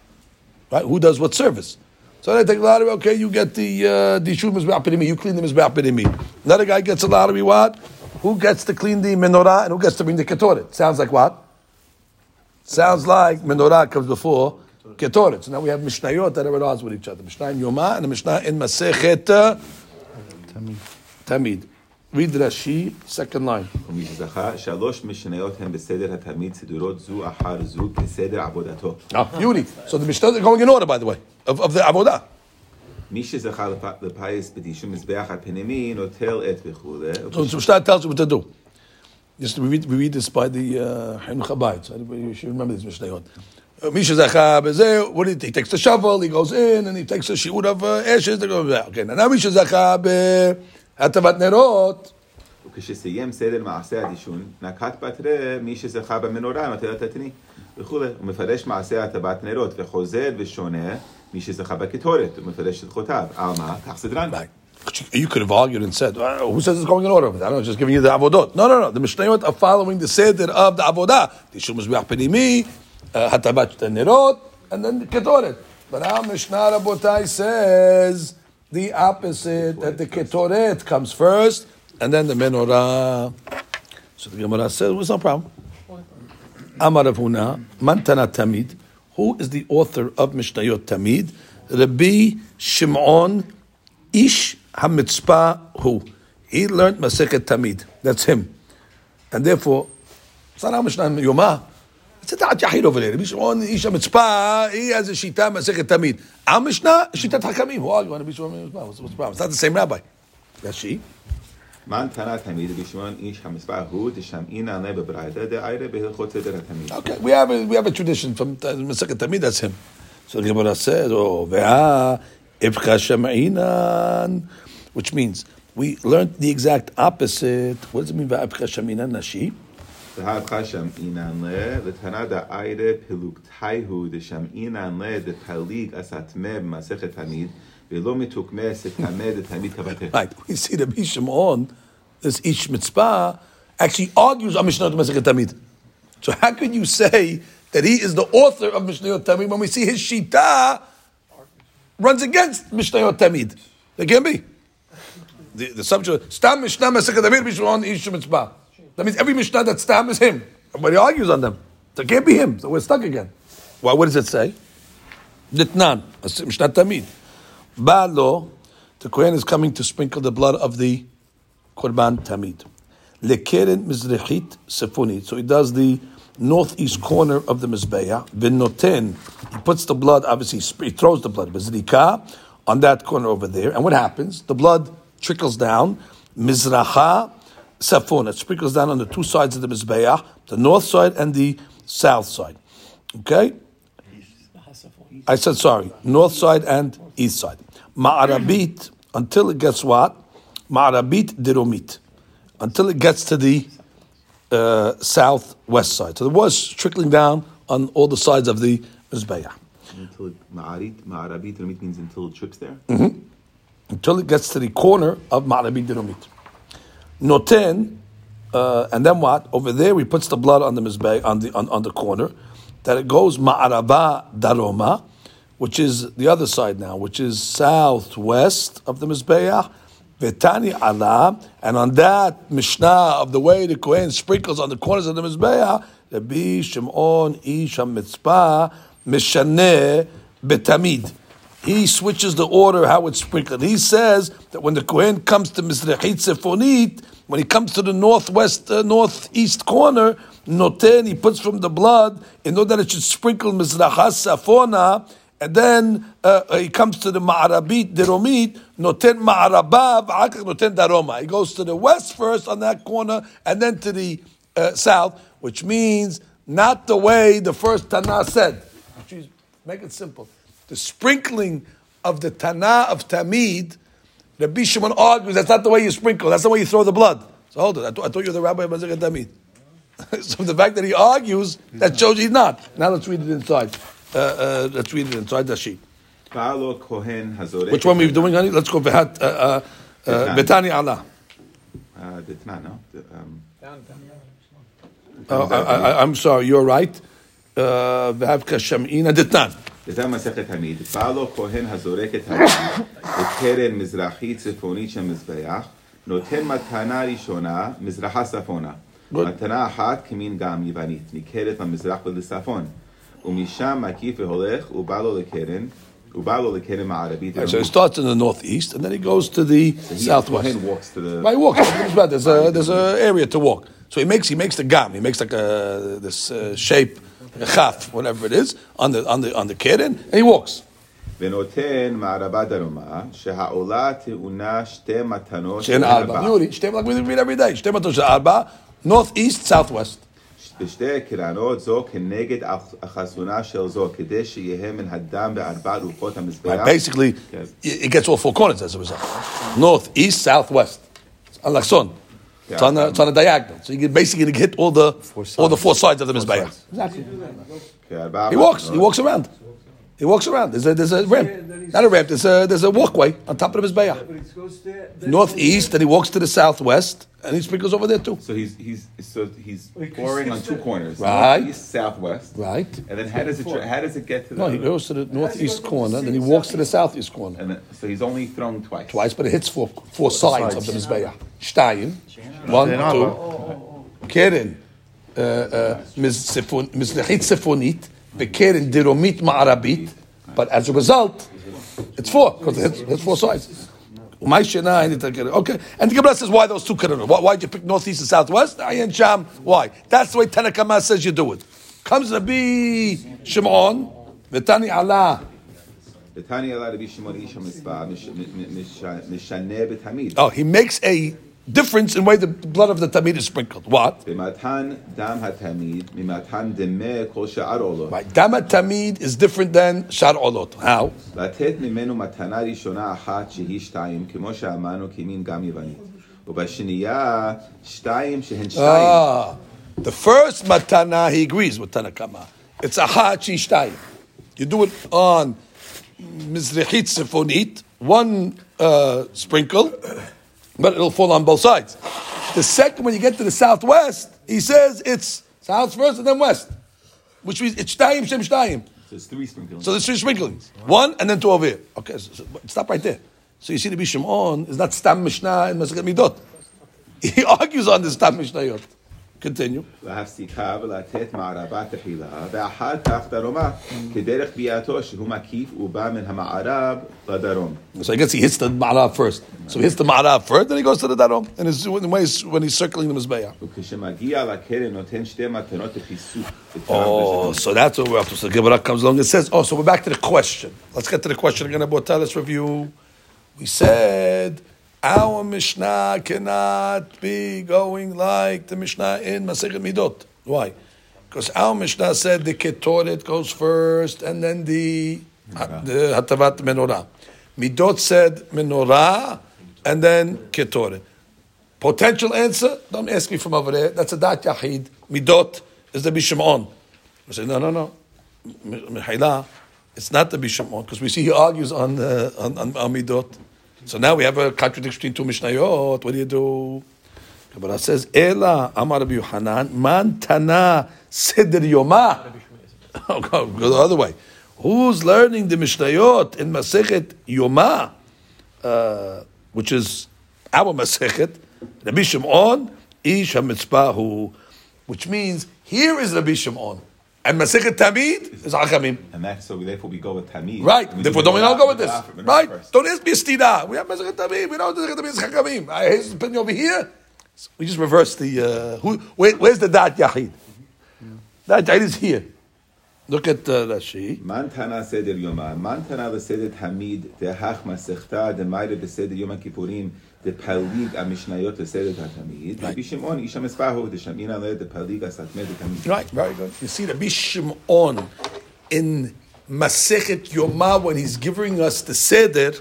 right? Who does what service? So they take a lottery. Okay, you get the uh, dishun mizbeach ha'penimi. You clean the mizbeach ha'penimi. Another guy gets a lottery. What? Who gets to clean the menorah and who gets to bring the ketoret? Sounds like what? Sounds like menorah comes before ketoret. So now we have mishnayot that are at odds with each other. Mishnah in Yoma and the Mishnah in Masechet uh, Tamid. Read Rashi, second line. ומי שזכה, שלוש משניות הן בסדר התמיד סידורות זו אחר זו כסדר עבודתו. Ah, beauty. So the Mishnah are going in order, by the way, of, of the Avodah. מי שזכה לפ- לפיס בדישום מזבח הפנימי, נוטל את וכולי. So the Mishnah tells you what to do. Just we read, we read this by the uh, Chinuch Habayit. So you should remember this Mishnayot. Uh, Misha Zacha Bezeh, what you think? He takes the shovel, he goes in, and he takes a shiur of uh, ashes. Okay, now Misha Zacha Hatavat Nerot. וכשסיים סדר מעשה הדישון, נקט בתרי מי שזכה במנורה נוטל את התני וכולי. הוא מפרש מעשה הטבת נרות וחוזר ושונה מי שזכה בקטורת, הוא מפרש הלכותיו. על מה? כך סדרן. Right. You could have argued and said, "Oh, who says it's going in order? I don't know, just giving you the avodot. No, no, no. The Mishnayot are following the seder of the avodah. The Shum Mizbeach Penimi, uh, Hatabat Nerot, and then the Ketoret. But our Mishnah Rabotai says the opposite, that the Ketoret comes first, and then the Menorah. So the Gemara says, it's no problem. Amar Rav Huna, Mantana Tamid. Who is the author of Mishnayot Tamid? Rabbi Shimon Ish Hamitzpah. Who? He learned Masechet Tamid. That's him. And therefore, it's not Mishnah Yomah it's a da'at yahid over there. Bishmon Isha Mitzpah, he has a shita Masechet Tamid. Our Mishnah, shita tachamim. Why you want to Bishmon Mitzpah? What's the problem? It's not the same rabbi. That's she. Okay, we have a, we have a tradition from Masechet Tamid. That's him. So the Gemara says, "Oh, ve'ah ibcha which means we learned the exact opposite. What does it mean? Ve'ah ibcha shaminan nashi. Right, we see the Rabbi on this Ish Mitzpah, actually argues on Mishnah Masechet Tamid. So how can you say that he is the author of Mishnah Tamid when we see his Shita runs against Mishnah Tamid? That can be. The, the subject, Stam Mishnah Masechet Tamid, Mishnah Ish Mitzpah. That means every Mishnah that Stam is him. He argues on them. So it can't be him. So we're stuck again. Well, what does it say? Nitnan, Mishnah Tamid. Ba'lo, the Kohen is coming to sprinkle the blood of the Korban Tamid. Lekeren Mizrechit Sefuni. So he does the northeast corner of the Mizbeah. Vinoten, he puts the blood, obviously he he throws the blood, Mizrika, on that corner over there. And what happens? The blood trickles down. Mizracha Safon. It sprinkles down on the two sides of the Mizbeah, the north side and the south side. Okay? I said sorry, north side and east side. Ma'arabit until it gets what? Ma'arabit diromit, until it gets to the uh, southwest side. So it was trickling down on all the sides of the mizbeah Until Ma'arit, Ma'arabit, Ramit means until it trips there. until it gets to the corner of Ma'arabit diromit. Noten, uh, and then what? Over there, he puts the blood on the mizbeah on the on, on the corner. That it goes Ma'araba daroma, which is the other side now, which is southwest of the mizbeah, Vetani Allah, and on that Mishnah of the way the Kohen sprinkles on the corners of the Mizbeah, Rabbi Shimon Ish HaMitzpah Mishaneh Betamid. He switches the order how it's sprinkled. He says that when the Kohen comes to Mizrachit Sefonit, when he comes to the northwest, uh, northeast corner, Noten, he puts from the blood in order that it should sprinkle Mizrachas Safona, and then uh, he comes to the Ma'arabit, Deromit, Noten Ma'arabav, Akak Noten Daroma. He goes to the west first on that corner, and then to the uh, south, which means not the way the first Tana said. Jeez, make it simple. The sprinkling of the Tana of Tamid, Rabbi Shimon argues that's not the way you sprinkle, that's the way you throw the blood. So hold it, I, th- I thought you were the rabbi of Mazir Tamid. *laughs* so the fact that he argues, that shows he's not. Now let's read it inside. Uh, uh, let's read it inside the sheet. Paolo Kohen Hazorek. Which one are we doing, honey? Let's go Behat, uh, uh, uh, Betani Allah. Uh, no? Um. Uh, I, I, I'm sorry, you're right. Uh, V'havka Sham'ina Ditnan. זה מסכת תמיד. בא לו כהן הזורק את הדם בקרן מזרחית צפונית של מזבח, נותן מתנה ראשונה, מזרחה צפונה. Good. מתנה אחת כמין גם יוונית, ניכרת למזרח ולצפון. ומשם מקיף והולך, ובא לו לקרן, ובא לו לקרן מערבית. So he starts in the northeast and then he goes to the He- southwest. Kohen walks to the... Right, he walks. There's a there's a area to walk. So he makes he makes the gam. He makes like a this uh, shape, a chaf, whatever it is, on the on the on the keren, and he walks. ונותן מערבה דרומה, שהעולה טעונה שתי מתנות Shein arba. Yuri, shtem like we read every day. Shtem atos arba, northeast, southwest. בשתי קרנות זו כנגד החסונה של זו, כדי שיהיה מן הדם בארבע רוחות המזבח. Right, basically, Yes. it it gets all four corners as a result. North, east, southwest. It's It's, on the, it's on a diagonal. So you're basically going to hit all the, all the four sides of the Mizbeach. Exactly. He walks. He walks around. He walks around. There's a there's a ramp, not a ramp. There's a there's a walkway on top of the mizbeach. Northeast, and he walks to the southwest, and he sprinkles over there too. So he's he's so he's pouring on two corners, Right. northeast, southwest, Right. And then how does it how does it get to the? No, he goes to the northeast corner, and then he walks to the southeast corner. And then, so he's only thrown twice. Twice, but it hits four four sides of the mizbeach. Shtayim, one, two. Keren, uh, uh, mizrachit sefonit, Bekerin diromit ma'arabit, but as a result, it's four, because it has four sides. Okay, and the Gemara says why those two karanot? Why, did you pick northeast and southwest? Ayin Sham. Why? That's the way Tanakama says you do it. Comes to be Shimon, Vitani Allah. Oh, he makes a difference in way the blood of the Tamid is sprinkled. What? Right. Dam Tamid is different than Shar Olot. How? Ah, the first matana he agrees with Tanakama. It's a hachi shtayim. You do it on mizrahit sifonit, one uh, sprinkle, but it'll fall on both sides. The second, when you get to the southwest, he says it's south first and then west, which means it's shtayim shem shtayim. So it's three sprinklings. So there's three sprinklings. One and then two over here. Okay, so, so- stop right there. So you see the Bishimon is not Stam Mishnah and Masachet Midot. *laughs* He argues on the Stam Mishnayot. Continue. להפסיקה ולתת מערבה תחילה, ואחר כך דרומה, כדרך ביאתו שהוא מקיף ובא מן המערב לדרום. So I guess he hits the Ma'arav first. So he hits the Ma'arav first, then he goes to the Darom. And it's when he's, when he's circling the Mizbeah. וכשמגיע לקרן נותן שתי מתנות לחיסוק. Oh, so that's what we're up to. So the Gemara comes along and says, oh, so we're back to the question. Let's get to the question again about that. Let's review. We said our Mishnah cannot be going like the Mishnah in Masechet Midot. Why? Because our Mishnah said the Ketoret goes first and then the, the Hatavat Menorah. Midot said Menorah and then Ketoret. Potential answer, don't ask me from over there. That's a Dat Yahid. Midot is the Bishimon. I say, no, no, no. Mihailah, it's not the Bishimon, because we see he argues on, uh, on, on, on Midot. So now we have a contradiction between two Mishnayot. What do you do? Kabbalah says, Ela, Amar Rabbi Yohanan, Man Tana Seder Yoma. *laughs* Oh, go, go the other way. Who's learning the Mishnayot in Masechet Yoma, uh, which is our Masechet, Rabbi Shimon, Ish HaMitzpahu, which means here is Rabbi Shimon. And Masechet Tamid is Achamim. And that's so therefore we go with Tamid. Right. We therefore don't we not go with this. Right. First. Don't ask me a stida? We have Masechet Tamid. We don't Masechet Tamid is Chachamim. I hate this opinion over here. So we just reverse the, uh, who, where, where's the Dat Yahid? Yeah. Dat Yahid is here. Look at uh, Rashi. Mantana Seder Yoma. Mantana Seder Tamid. Tehach Masechta. Demaida Seder Yoma Kipurim the palig a mishnayot eseret hatamid. Rabbi Shimon isham espahu desham inan le the palig asatmed Tamid. Right, very good. You see, the Bishimon in Masechet Yoma when he's giving us the seder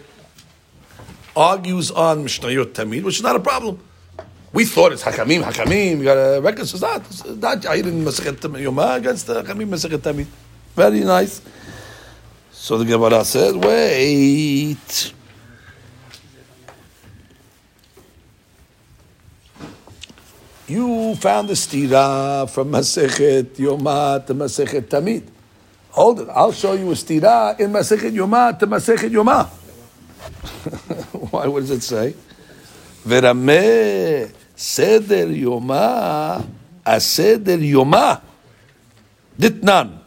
argues on mishnayot tamid, which is not a problem. We thought it's hakamim, hakamim. You got a to that? That I didn't Masechet Yoma against the hakamim Masechet tamid. Very nice. So the Gemara says, wait. You found the stira from Masechet Yomah to Masechet Tamid. Hold it. I'll show you a stira in Masechet Yomah to Masechet Yomah. *laughs* Why? What does it say? Verameh seder Yomah aseder Yomah ditnan.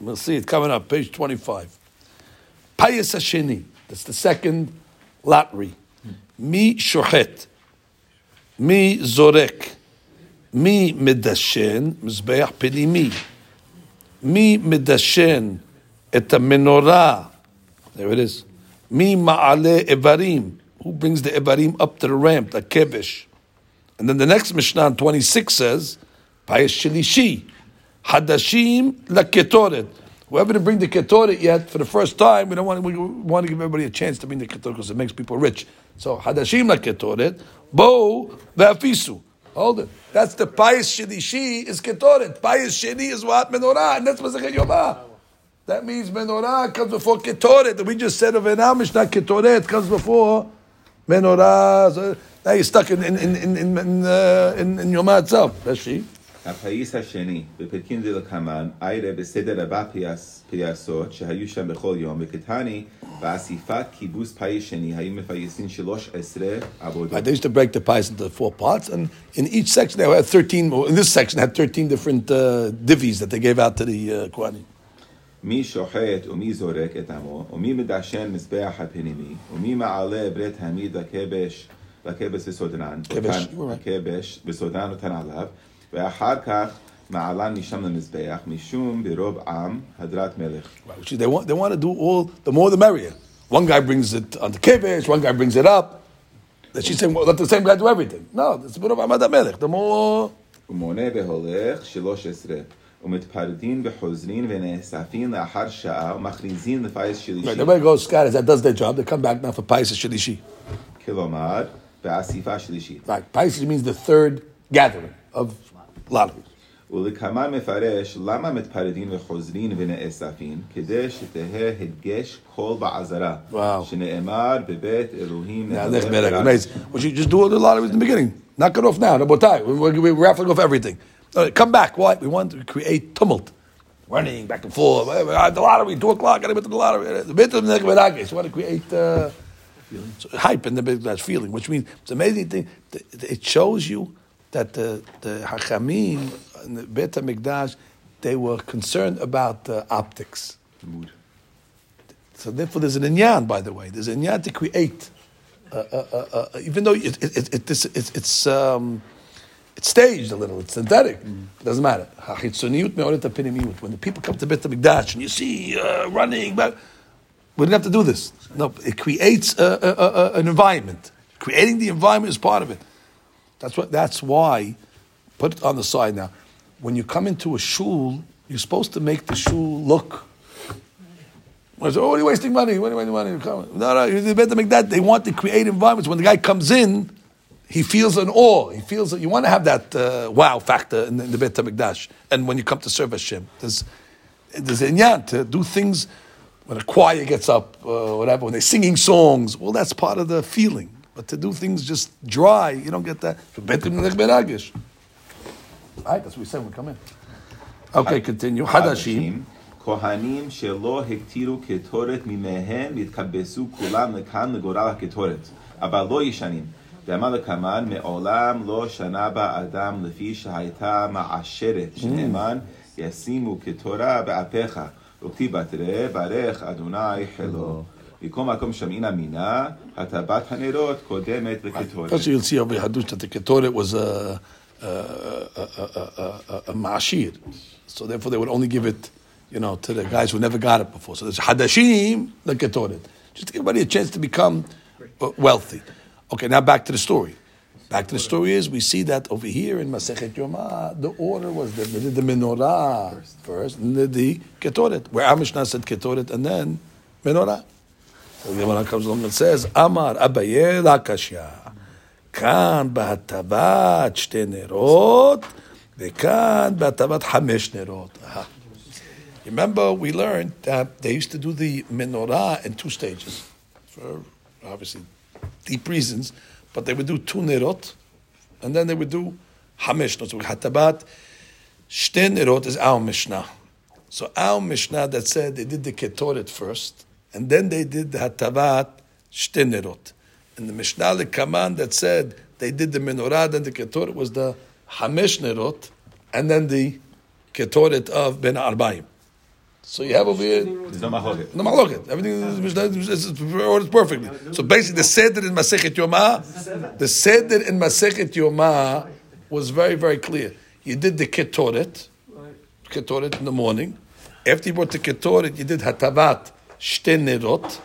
We'll see it coming up, page twenty-five. Payas Hasheni. That's the second lottery. Mi shochet. מי זורק? מי מדשן? מזבח פנימי. מי מדשן את המנורה? There it is. מי מעלה איברים? Who brings the איברים up to the ramp, the kebesh? And then the next Mishnah, 26, says, פייס שלישי, חדשים לקטורת. Whoever didn't bring the ketoret yet for the first time, we don't want we want to give everybody a chance to bring the ketoret because it makes people rich. So hadashim la ketoret, bo ve'afisu. Hold it. That's the payis shlishi is ketoret. Pious sheni is what menorah, and that's masachet yomah. That means menorah comes before ketoret. We just said of an amish that ketoret comes before menorah. So now you're stuck in in in in in, uh, in, in itself. That's she. הפאיס השני, בפרקים דלקמן, איירה בסדר הבא פייס, פייסות שהיו שם בכל יום, וקטני, באסיפת כיבוס פאיס שני, היו מפייסים שלוש עשרה עבודות. Right, they used to break the pies into four parts, and in each section they had thirteen. In this section, had thirteen different uh, divvies that they gave out to the uh, Kohanim. מי שוחט ומי זורק את עמו, ומי מדשן מזבח הפנימי, ומי מעלה ברית העמיד לכבש, לכבש וסודרן, כבש. הכבש וסודרן אותן עליו, ואחר כך מעלה משם למזבח, משום ברוב עם הדרת מלך. Which is, they want, they want to do all, the more the merrier. One guy brings it on the kevesh, one guy brings it up. That she's saying, well, let the same guy do everything. No, it's ברוב עם הדרת מלך. The more... ומונה והולך שלוש עשרה. ומתפרדים וחוזרים ונאספים לאחר שעה ומכריזים לפייס שלישי. Right, everybody goes scatters, that does their job, they come back now for פייס השלישי. כלומר, באספה שלישית. Right, פייס means the third gathering of lotteries. ולכמה מפרש למה מתפרדין וחוזרין ונאספין, כדי שתהא הדגש קול בעזרה, וואו. שנאמר בבית אלוהים Yeah, נהלך that's better. ורק. Amazing. Well, you just do all the lotteries in the beginning. Knock it off now. Rabotai. We're, we're raffling off everything. All right, come back. Why? We want to create tumult. Running back and forth. Uh, The lottery, 2 o'clock, got to get to the lottery. The bit of the So we want to create uh, so hype in the big that feeling, which means it's an amazing thing. Th- It shows you that the, the Hachamim and the Bet HaMikdash, they were concerned about the optics. Mood. So therefore, there's an inyan, by the way. There's an inyan to create, uh, uh, uh, uh, even though it, it, it, it's it's um, it's staged a little, it's synthetic. It doesn't matter. Hachitzoniyut me'oret ha'pinimiyut. When the people come to Beit HaMikdash and you see uh, running, but we didn't have to do this. No, it creates a, a, a, an environment. Creating the environment is part of it. That's what. That's why. Put it on the side now. When you come into a shul, you're supposed to make the shul look I said, oh, what are you wasting money? What are you wasting money? No, no, you better make that. They want to create environments. When the guy comes in, he feels an awe. He feels that you want to have that uh, wow factor in, the- in the Beit HaMikdash. And when you come to serve Hashem, there's, there's an inyan to do things when a choir gets up, uh, whatever, when they're singing songs. Well, that's part of the feeling. But to do things just dry, you don't get that. Beit HaMikdash. Right, that's what we said when we come in. Okay, continue. Hadashim. כהנים שלא הקטירו קטורת ממהם יתקבסו כולם לכאן לגורל הקטורת. אבל לא ישנים. דאמר לקמן, מעולם לא שנה בה אדם לפי שהייתה מעשרת, שנאמן, ישימו כתורה באפיך, וכתיב בתראה, ברך אדוני חילו. מכל מקום שמעין מינה, הטבת הנרות קודמת לקטורת. First, you'll see over Hadush that the Ketoret was a, a, a, a, a, a, a ma'ashir. So therefore, they would only give it, you know, to the guys who never got it before. So there's Hadashim, the Ketoret. Just to give everybody a chance to become uh, wealthy. Okay, now back to the story. Back to the story is we see that over here in Masechet Yomah, the order was that they did the menorah first, and then the Ketoret, where our Mishnah said Ketoret and then menorah. So the Gemara comes along and says, Amar Abaye Lakashya. כאן בהטבת שתי נרות, וכאן בהטבת חמש נרות. Aha. Remember, we learned that they used to do the menorah in two stages, for obviously deep reasons, but they would do two nerot, and then they would do hamesh nerot. So hatabat shte nerot is our Mishnah. So our Mishnah that said they did the ketoret first, and then they did the hatabat Shtenerot. And the Mishnah lekaman that said they did the menorah, and the ketoret was the hamesh nerot, and then the ketoret of ben arbaim. So you have over here. There's no mahloket. No machloket. Everything is Mishnah is- is is ordered perfectly. So basically, the seder in Masechet Yomah, the seder in Masechet Yomah was very very clear. You did the ketoret, ketoret in the morning. After you brought the ketoret, you did hatavat shte nerot.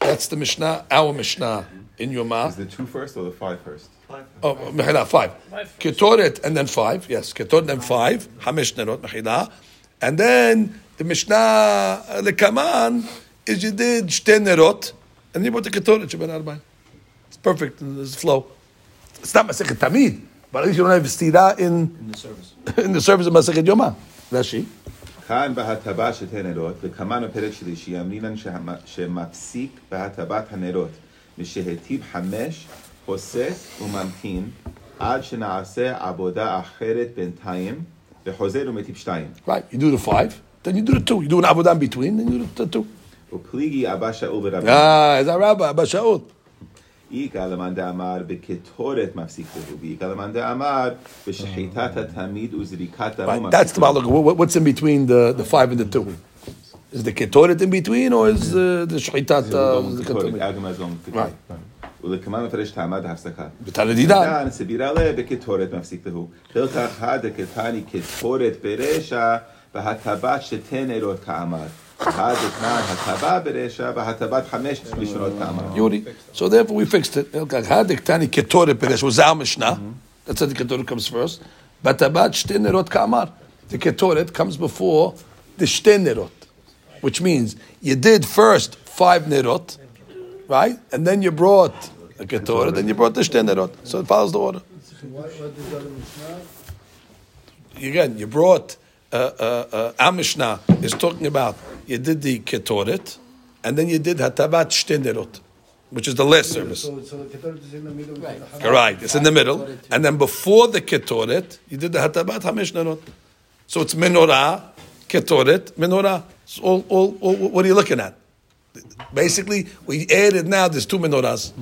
That's the Mishnah, our Mishnah in Yomah. Is the two first or the five first? Five. Oh, mechila, five. Ketoret and then five. Yes, ketoret and then five. Hamesh nerot mechila. And then the Mishnah uh, lekaman is you did shte nerot and you brought the ketoret sheben arba'in. It's perfect. There's flow. It's not Masechet Tamid, but at least you don't have stira in in the service *laughs* in the service of Masechet Yoma. Rashi. כאן בהטבה שתי נרות, וכמן בפרק שלישי, אמרינן שמפסיק בהטבת הנרות, משהטיב חמש, פוסק וממתין, עד שנעשה עבודה אחרת בינתיים, וחוזר ומטיב שתיים. Right. You do the five, then you do the two. You do an avodah in between, then you do the two. ופליגי אבא שאול ורבי. Ah, is that Rabbi Abba Shaul? איגה למאן דאמר בקטורת מפסיק להו, ואיגה למאן דאמר בשחיטת התמיד וזריקת דמו Right. מפסיק That's the look. What, what's in between the, the five and the two? Is the ketoret in between, or is uh, the shchitat? Uh, the קטורת, ketoret? אגה מזון קטורת. ולכמה מפרש טעמה דהפסקה. בתנדידן. דן סבירה לה בקטורת מפסיק להו. חלקה הדקתני קטורת ברשע בהטבת שתי נרות כאמר. Yuri. So therefore we fixed it. That's how the Ketoret comes first. Batabat Shtenerot Kamar. The Ketoret comes before the Shtenerot, which means you did first five Nerot, right? And then you brought the Ketoret, then you brought the Shtenerot. So it follows the order. Again, you brought uh, uh, uh, Amishna is talking about you did the ketoret, and then you did hatabat shte nerot, which is the last service. So, so the Ketoret is in the middle. Right. Right, it's in the middle. And then before the ketoret, you did the hatabat hamish nerot. So it's menorah, ketoret, menorah. So all, all, all, what are you looking at? Basically, we added now, there's two menorahs.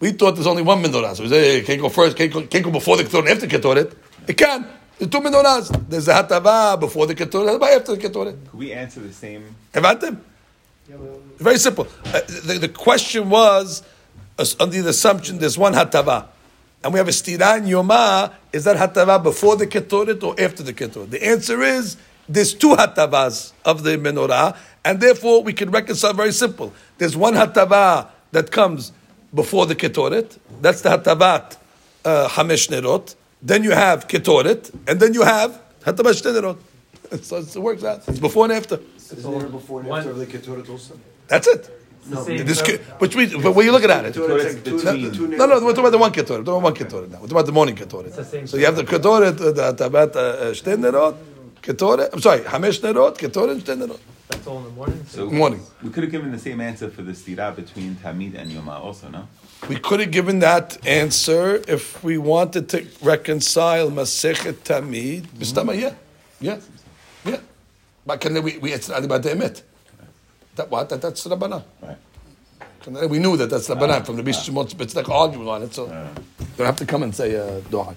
We thought there's only one menorah. So we say, hey, can't go first, can't go, can't go before the ketoret, after ketoret. It can. There's two menorahs. There's the hatava before the ketoret, after the ketoret. Could we answer the same? Abandon. Very simple. Uh, the, the question was uh, under the assumption there's one hatava, and we have a stira in yoma. Is that hatava before the ketoret or after the ketoret? The answer is there's two hatavas of the menorah, and therefore we can reconcile very simple. There's one hatava that comes before the ketoret. That's the hatavat uh, hamesh nerot. Then you have ketoret, and then you have hatavat shte. *laughs* So it works out. It's before and after. Isn't there before and after of the Ketoret also? That's it. No. This, which means, but when you looking at it, no, Ketoret is like two, between- the two no, we're talking about the one ketoret. We're talking about one ketoret now. We're talking about the morning ketoret. So you have the ketoret, uh, the about uh, ketoret. I'm sorry, hamesh nerot, ketoret, shte nerot. That's all in the morning. So Morning. We could have given the same answer for the stira between Tamid and Yoma also, no? We could have given that answer if we wanted to reconcile Masechet Tamid. Bistama, yeah, yeah, yeah. But can we we it's not about the emet. That what? That, that's Rabbanan. Right. We knew that that's Rabbanan from the Bishimot. It's like arguing on it, so you don't have to come and say uh, Dohak.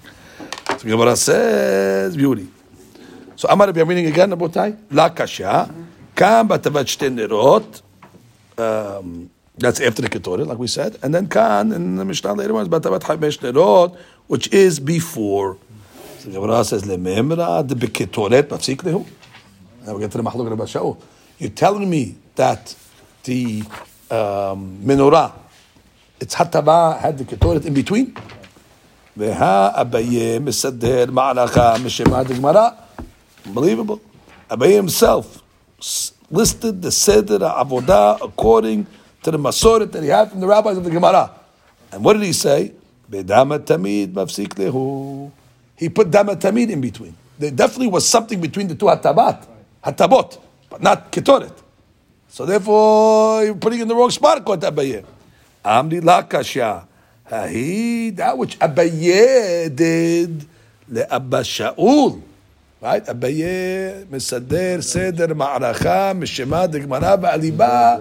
So Gemara says beauty. So Amar Rabbi, reading again, Rabotai. La kasha, kam batavat shte nerot. That's after the Ketoret, like we said. And then Khan in the Mishnah later on is Batabat Hamesh Lerot, which is before. So Gemara says, Lememra the Beketoret but Lehu. Now we get to the Mahluk Rabbi Shaul. You're telling me that the um, menorah, its Hataba had the Ketoret in between? Abaye Mesader Ma'alacha Meshema de Gemara. Unbelievable. Abaye himself listed the Seder Avodah according to the Masoret that he had from the rabbis of the Gemara. And what did he say? He put dama tamid in between. There definitely was something between the two hatabat, hatabot, but not ketoret. So therefore, you're putting in the wrong spot to Abaye. Amri la kasha. Hahi, that which Abaye did le Abba Shaul. right? אביה מסדר סדר מערכה, משמה דגמרא והליבה,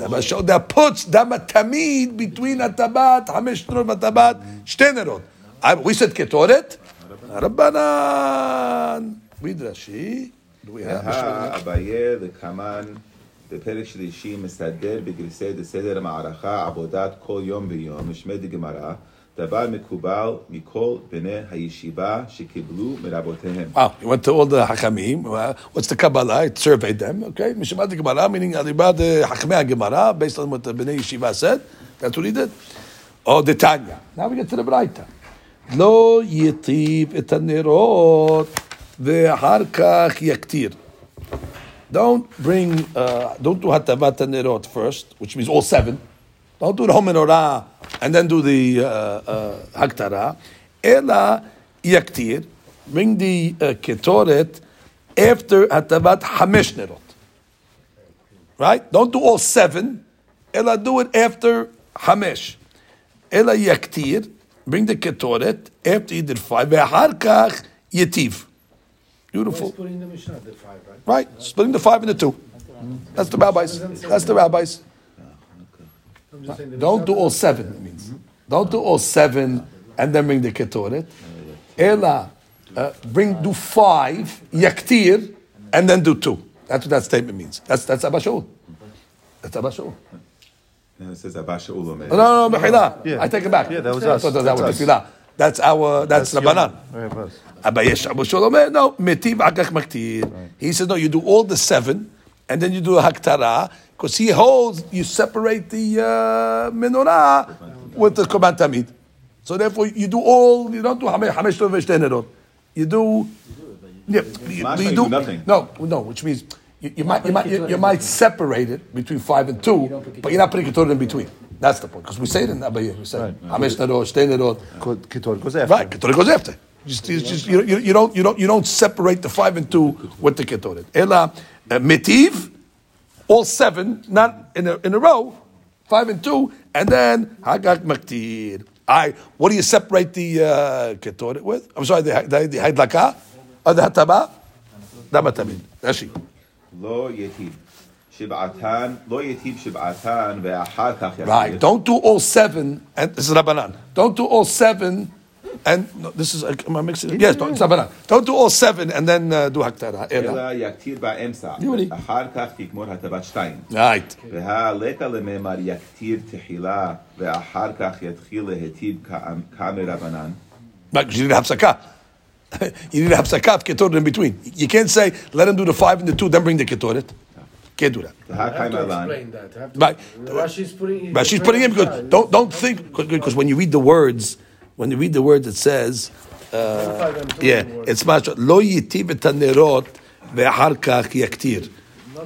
לבשות, הפוץ, דמה תמיד, between הטבעת, חמש נרות והטבעת, שתי נרות. אה, We said קטורת? רבנן. מדרשי. אביה דקמן בפרק שלישי מסדר בגרסי דסדר מערכה עבודת כל יום ויום, משמה דגמרא. דבר מקובל מכל בני הישיבה שקיבלו מרבותיהם. Wow, he went to all the Hakamim. Uh, What's the Kabbalah? It surveyed them. Okay, Mishamat the Gemara, meaning Alibad the Hakamei Gemara, based on what the Bnei Yeshiva said. That's what he did. Oh, the Tanya. Now we get to the Braita. לא יטיב את הנרות ואחר כך יקטיר. Don't bring, uh, don't do hatavat nerot first, which means all seven. Don't do the whole menorah and then do the uh, uh, haktara. Ela yaktir, bring the uh, ketoret after hatavat hamesh nerot. Right? Don't do all seven. Ela do it after hamesh. Ela yaktir, bring the ketoret after you did five. Ve'ahar kach yetiv. Beautiful. The Mishnah, the five, right? Right, splitting the five into two. That's the rabbis. That's the rabbis. I'm just saying the Don't do all seven, it means. Don't do all seven and then bring the ketoret. Ela, uh, bring, do five, yaktir, and then do two. That's what that statement means. That's, that's Abba Shaul. That's Abba Shaul. And it says Abba Shaul Omer. No, no, no, Mechila. Yeah. I take it back. Yeah, that was I us. thought that That's was us. Tefillah. That's our, that's, your- Rabbanan. Right, of us. Abayesh Abu no, metiv akach maktir. He says, no, you do all the seven, and then you do a haktara, because he holds, you separate the uh, menorah with the korban tamid. So therefore, you do all, you don't do hamesh tov v'shtei nerot. You do, yeah, you, you you do nothing. No, no, which means you, you might, you might, you, might separate it between five and two, but you're not putting it in between. That's the point, because we say it in Abayeh, we say hamesh nerot, shtei nerot. Ko- Ketoret goes after. Right, Ketoret goes after. Just, just you, you, you don't you don't you don't separate the five and two with the Ketoret. Ela uh, metiv, all seven, not in a, in a row, five and two, and then Hagak Maktir. I, what do you separate the uh, ketoret with? I'm sorry, the, the, the Haidlaka? Or the Hataba? Damatamin. Rashi. Lo Yetim. Shib'atan. Lo Yetim Shib'atan. Right. Don't do all seven. And this is Rabbanan. Don't do all seven And no, this is am I mixing it? Yes, don't, it's Rabbanan. Don't do all seven and then uh, do haktara. Ela. אלא יקטיר באמצע. יולי. אחר כך תגמור הטבת שתיים. Right. והלקה למאמר יקטיר תחילה ואחר כך יתחיל להיטיב כאמר רבנן. Right, 'cause you need a hapsaka. *laughs* you need a hapsaka of ketoret in between. You can't say let him do the five and the two, then bring the ketoret. Can't do that. והא I have to קיימא לן. explain that. I have to- Right. Rashi's putting. But she's putting in because don't don't think because when you read the words, when you read the words, it says, uh, yeah, it's much lo yitiv et hanerot ve'achar kach yaktir.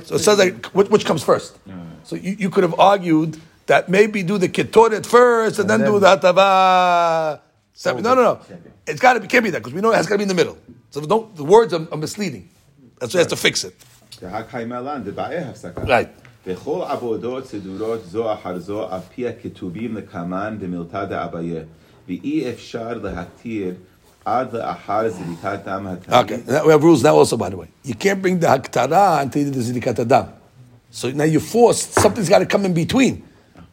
So it says like which, which comes first. So you, you could have argued that maybe do the ketoret first and, then, do the hatava. seven. No, no, no. It's got to be can't be that because we know it has got to be in the middle. So don't the words are, are misleading. That's why he has to fix it. והא קיימא לן דבעי הפסקה. Right. וכל עבודות סדורות זו אחר זו על פי הכתובים לקמן במילתא דאביה. ואי אפשר להתיר עד לאחר זריקת דם התמיד. Okay, now we have rules now also, by the way. You can't bring the haktara until you do the zidikat adam. So now you forced, something's got to come in between.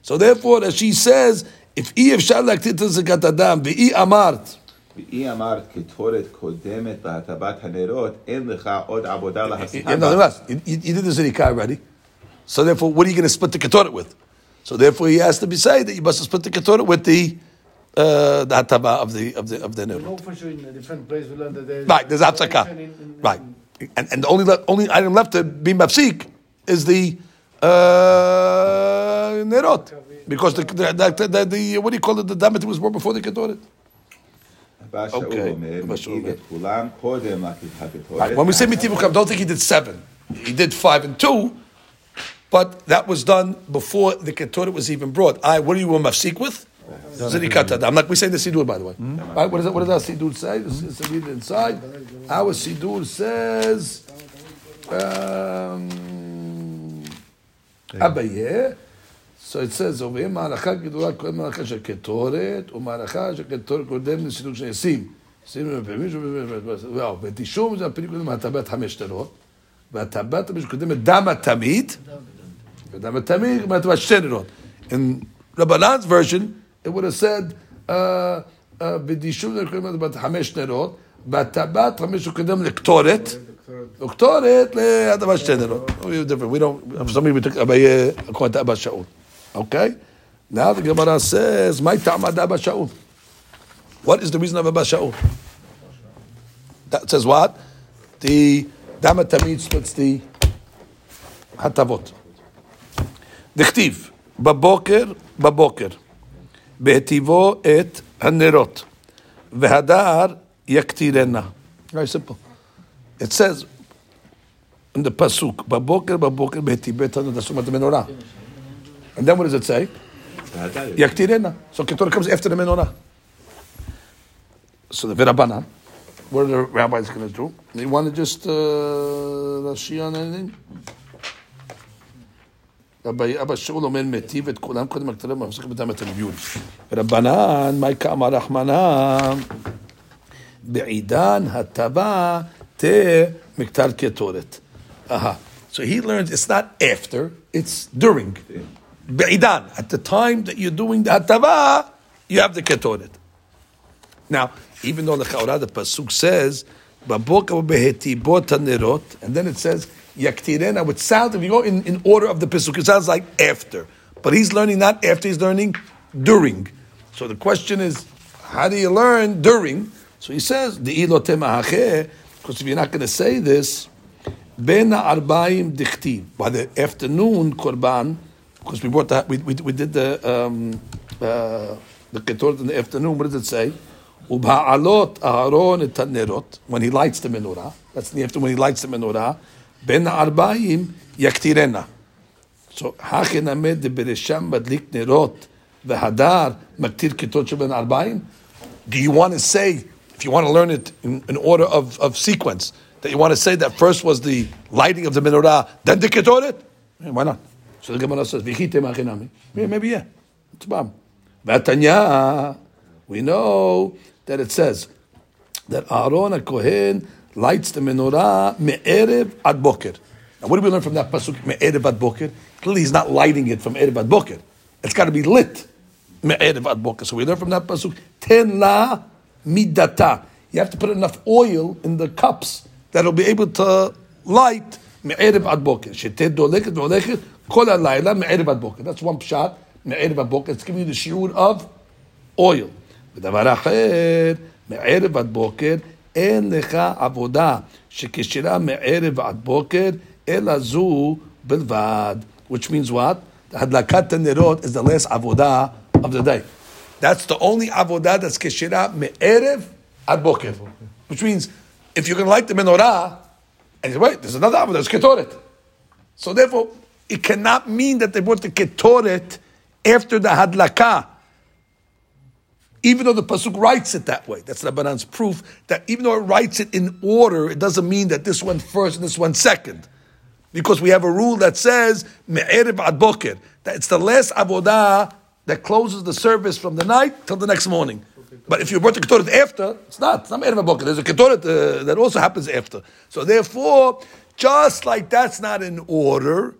So therefore, as she says, if אי אפשר להקטיר את זריקת הדם, ואי אמרת, ואי אמרת קטורת קודמת בהטבת הנרות, אין לך עוד עבודה you להפסיקה have nothing less. You, you, you did the zirika already. So therefore, what are you going to split the ketoret with? So therefore, he has to be say that you must split the ketoret with the uh, the hatava of the of the of the nerut. right. There's atzaka. Right, and and the only le- only item left to be mafsik is the uh, nerot because the the, the, the the, what do you call it the damet was born before the Ketoret. Okay. Right. When we say mitivukam, don't think he did seven. He did five and two, but that was done before the ketoret was even brought. I, what are you were mafsik with? Zirikat adam. Like we say in the sidur, by the way. Right? What, is that, what does our sidur say? Let's, let's read it inside. Our sidur says, um, Abaye. So it says over here, מערכה גדולה קודם מערכה של קטורת, ומערכה של קטורת קודם לסידור של יסים. שים וואו, ותישום זה הפנים קודם מהטבעת חמש נרות, והטבעת חמש קודם דם התמיד, ודם התמיד מהטבעת שתי נרות. In Rabbanan's version, it would have said, uh, uh, ותישום זה קודם מהטבעת חמש נרות, והטבעת חמש קודם לקטורת, וקטורת להטבעת שתי נרות. We different. We don't, for some reason we took Abaye according to Abba Shaul. Okay? Now the Gemara says, "My ta'amad Abba Shaul." What is the reason of Abba Shaul? That says what? The Dama Tamid splits the Hatavot. דכתיב, בבוקר, בבוקר, בהטיבו את הנרות, והדר יקטירנה. Very simple. It says in the pasuk, בבוקר, בבוקר, בהטיבו את הנרות, that's talking about the menorah. And then what does it say? Yaktirena. So Keturah comes after the menorah. So the Virabanan, what are the rabbis going to do? They want to just uh, Rashi on anything? אבא אבא שאול אומר מיטיב את כולם קודם הקטנה מפסיק בדם את הליון. רבנן, מה כאמר רחמנן? בעידן הטבע תה מקטר קטורת. Aha. So he learns it's not after, it's during. Be'idan, at the time that you're doing the hatava, you have the ketoret. Now, even though the Chaura, the Pasuk says, Baboka behetibot nerot, and then it says, Yaktirena, which sounds, if you go in, in order of the Pasuk, it sounds like after. But he's learning not after, he's learning during. So the question is, how do you learn during? So he says, because if you're not going to say this, Ben arbaim dichtiv. By the afternoon korban, because we brought that, we, we, we did the um, uh, the ketoret in the afternoon. What does it say? Ubha'alot Aharon et when he lights the menorah. That's the afternoon when he lights the menorah. Ben arbaim yaktirena. So hachen amed de beresham madlik nerot v'hadar maktir ketot shel ben arbaim. Do you want to say if you want to learn it in, in order of, of sequence? That you want to say that first was the lighting of the menorah, then the ketoret? Yeah, why not? So the Gemara says, "V'chite machinami." Yeah, maybe yeah. It's bam. V'atanya, we know that it says that Aaron a Kohen lights the menorah me'erev ad boker. Now, what do we learn from that pasuk me'erev ad boker? Clearly, he's not lighting it from erev ad boker. It's got to be lit me'erev ad boker. So we learn from that pasuk ten la midata. You have to put enough oil in the cups that'll be able to light me'erev ad boker. Shetet doleket doleket kol halayla me'erev ad boker. That's one shot me'erev ad boker. It's giving you the shiur of oil. ודבר אחר, מערב עד בוקר, אין לך עבודה שכשירה מערב עד בוקר, אלא זו בלבד. Which means what? הדלקת הנרות is the last עבודה of the day. That's the only עבודה that's כשירה מערב עד בוקר. Which means, if you're going to light the menorah, and you say, wait, there's another עבודה, it's ketoret. So therefore, it cannot mean that they brought the ketoret after the hadlaka even though the pasuk writes it that way. That's Rabbanan's proof that even though it writes it in order, it doesn't mean that this one first and this one second. Because we have a rule that says me'erev ad boker, that it's the last avodah that closes the service from the night till the next morning. But if you brought the ketoret after, it's not. It's not me'erev ad boker. There's a ketoret uh, that also happens after. So therefore, just like that's not in order,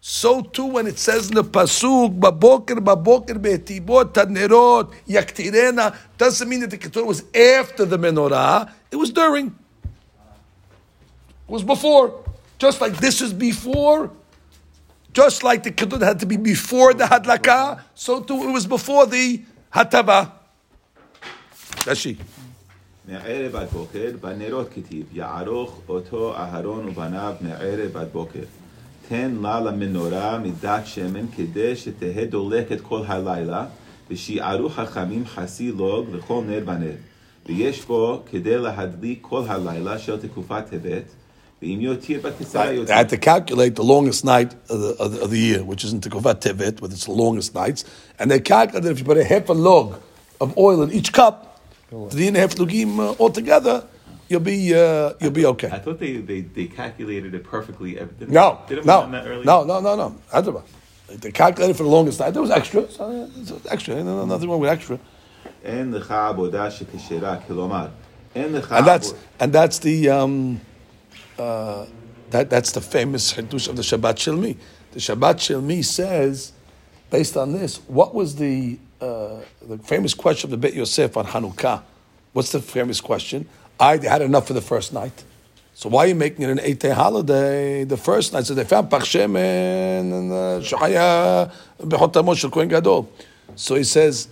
So too when it says in the pasuk, "Baboker, baboker, be'etibot, tanerot, yaktirena," doesn't mean that the keturah was after the menorah. It was during. It was before. Just like this is before. Just like the keturah had to be before the hadlaka, so too it was before the hatava. Rashi. מערב עד בוקר, בנרות כתיב, יערוך אותו אהרון ובניו מערב עד בוקר. תן לה למנורה מידת שמן כדי שתהא דולקת כל הלילה, ושיערו חכמים חסי לוג לכל נר ונר. ויש בו כדי להדליק כל הלילה של תקופת טבת, ואם יותיר בכיסה They יוצא. had to calculate the longest night of the, of the, of the year, which is in Tekovat Tevet, with its longest nights. And they calculated if you put a half a log of oil in each cup, three and a half lugim uh, altogether, you'll be uh, you'll be okay. I thought they, they, they calculated it perfectly. Uh, Did no, they, no, no, no, no, no. Adaba. They calculated for the longest time. There was extra, so, extra. No, nothing wrong with extra. And that's and that's the um, uh, that that's the famous hadush of the Shabbat Shel Mi. The Shabbat Shel Mi says, based on this, what was the uh, the famous question of the Bet Yosef on Hanukkah? What's the famous question? I had enough for the first night. So why are you making it an eight day holiday? The first night, so they found Pachshemen and uh, Shaya Bechotamo Shel Gadol. So he says,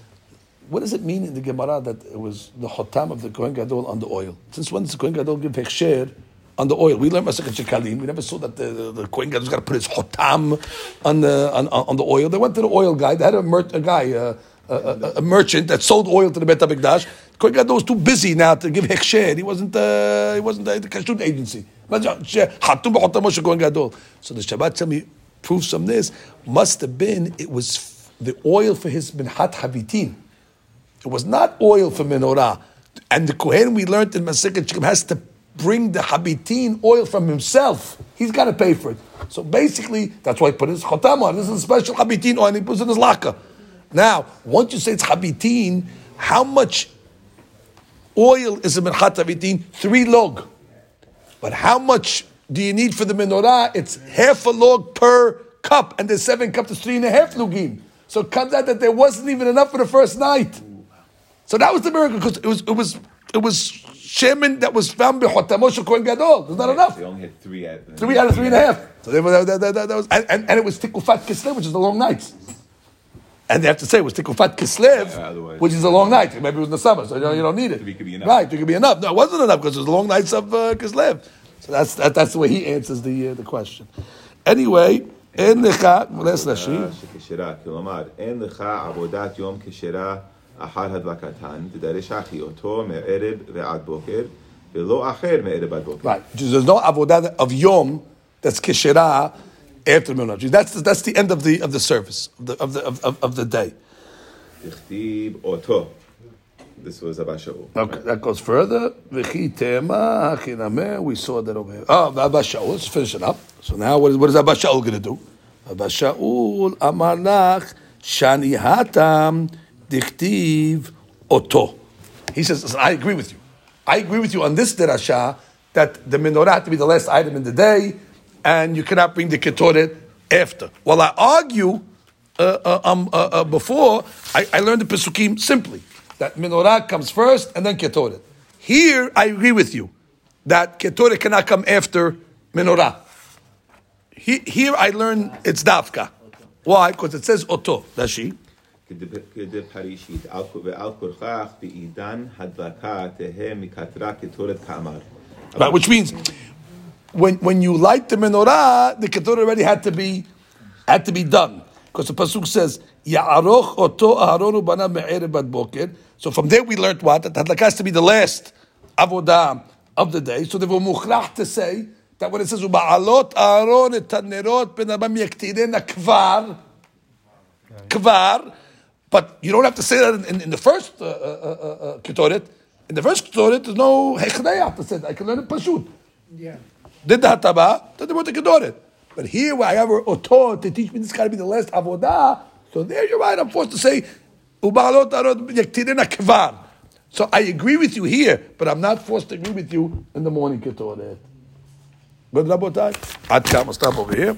what does it mean in the Gemara that it was the Hotam of the Kohen Gadol on the oil? Since when does the Kohen Gadol give Hechsher on the oil? We learned Masachet Shekalim. We never saw that the, the, the Kohen Gadol's got to put his Hotam on the, on, on the oil. They went to the oil guy. They had a, mer- a guy, uh, a, a, merchant that sold oil to the Bet HaMikdash. Kohen Gadol was too busy now to give Hechsher. He wasn't, uh, he wasn't the, the Kashrut agency. Gadol. So the Shabbat tell me proves from this must have been it was the oil for his Minhat Havitin. It was not oil for menorah. And the Kohen we learned in Masechet Shechem has to bring the habitin oil from himself. He's got to pay for it. So basically, that's why he put his chotam on. This is a special habitin oil, and he puts in his laka. Now, once you say it's habitin, how much oil is a minhat habitin? Three log. But how much do you need for the menorah? It's half a log per cup, and the seven cups, is three and a half lugim. So it comes out that there wasn't even enough for the first night. So that was the miracle because it was it was it was shemen that was found bechotamosh kohen gadol. There's not enough. They only had three out. Three out of three and a half. So they were, that, that, that, that was, and, and, and it was tikufat kislev, which is the long nights. And they have to say it was tikufat kislev, Yeah, otherwise- which is a long night. Maybe it was in the summer, so you don't, you don't need it. Three could be enough. Right, three could be enough. No, it wasn't enough because it was the long nights of uh, kislev. So that's that, that's the way he answers the uh, the question. Anyway, in the let's Rashi. שכשרה, כלומר, אין לך עבודת יום כשרה אחר הדלקתן, תדרש אחי אותו מערב ועד בוקר, ולא אחר מערב עד בוקר. Right. There's no avodah of yom that's kishera after the Minhag. That's the, that's the end of the of the service of the of the of, of, the day. This was Abba Shaul. Okay, that goes further. We saw that over here. Oh, Abba Shaul. Let's finish it up. So now, what is, what is Abba Shaul going to do? Abba Shaul amar lach shani hatam dichtiv oto. He says, I agree with you. I agree with you on this derasha that the menorah to be the last item in the day and you cannot bring the ketoret after. While I argue uh, uh, um, uh, uh, before, I, I, learned the Pesukim simply that menorah comes first and then ketoret. Here, I agree with you that ketoret cannot come after menorah. He, here, I learned it's dafka. Why? Because it says oto, dashi. Right, which means when when you light the menorah, the ketoret already had to be had to be done because the pasuk says Ya'aroch oto Aharonu bana me'erev ad boker. So from there we learned what that hadlaka has to be the last avodah of the day. So they were muchrach to say that when it says Uba'alot Aaron et tanerot ben abam kvar kvar. But you don't have to say that in, in, in the first uh, uh, uh, uh, ketoret. In the first ketoret, there's no hechnei to say that. I can learn it pashut. Yeah. Did the hataba, then they the ketoret. But here, where I have a oto to teach me this got to be the last avodah, so there you're right. I'm forced to say ubalot arot yaktirena kvar. So I agree with you here, but I'm not forced to agree with you in the morning ketoret. Good, Rabotai. Ad kam, stop over here.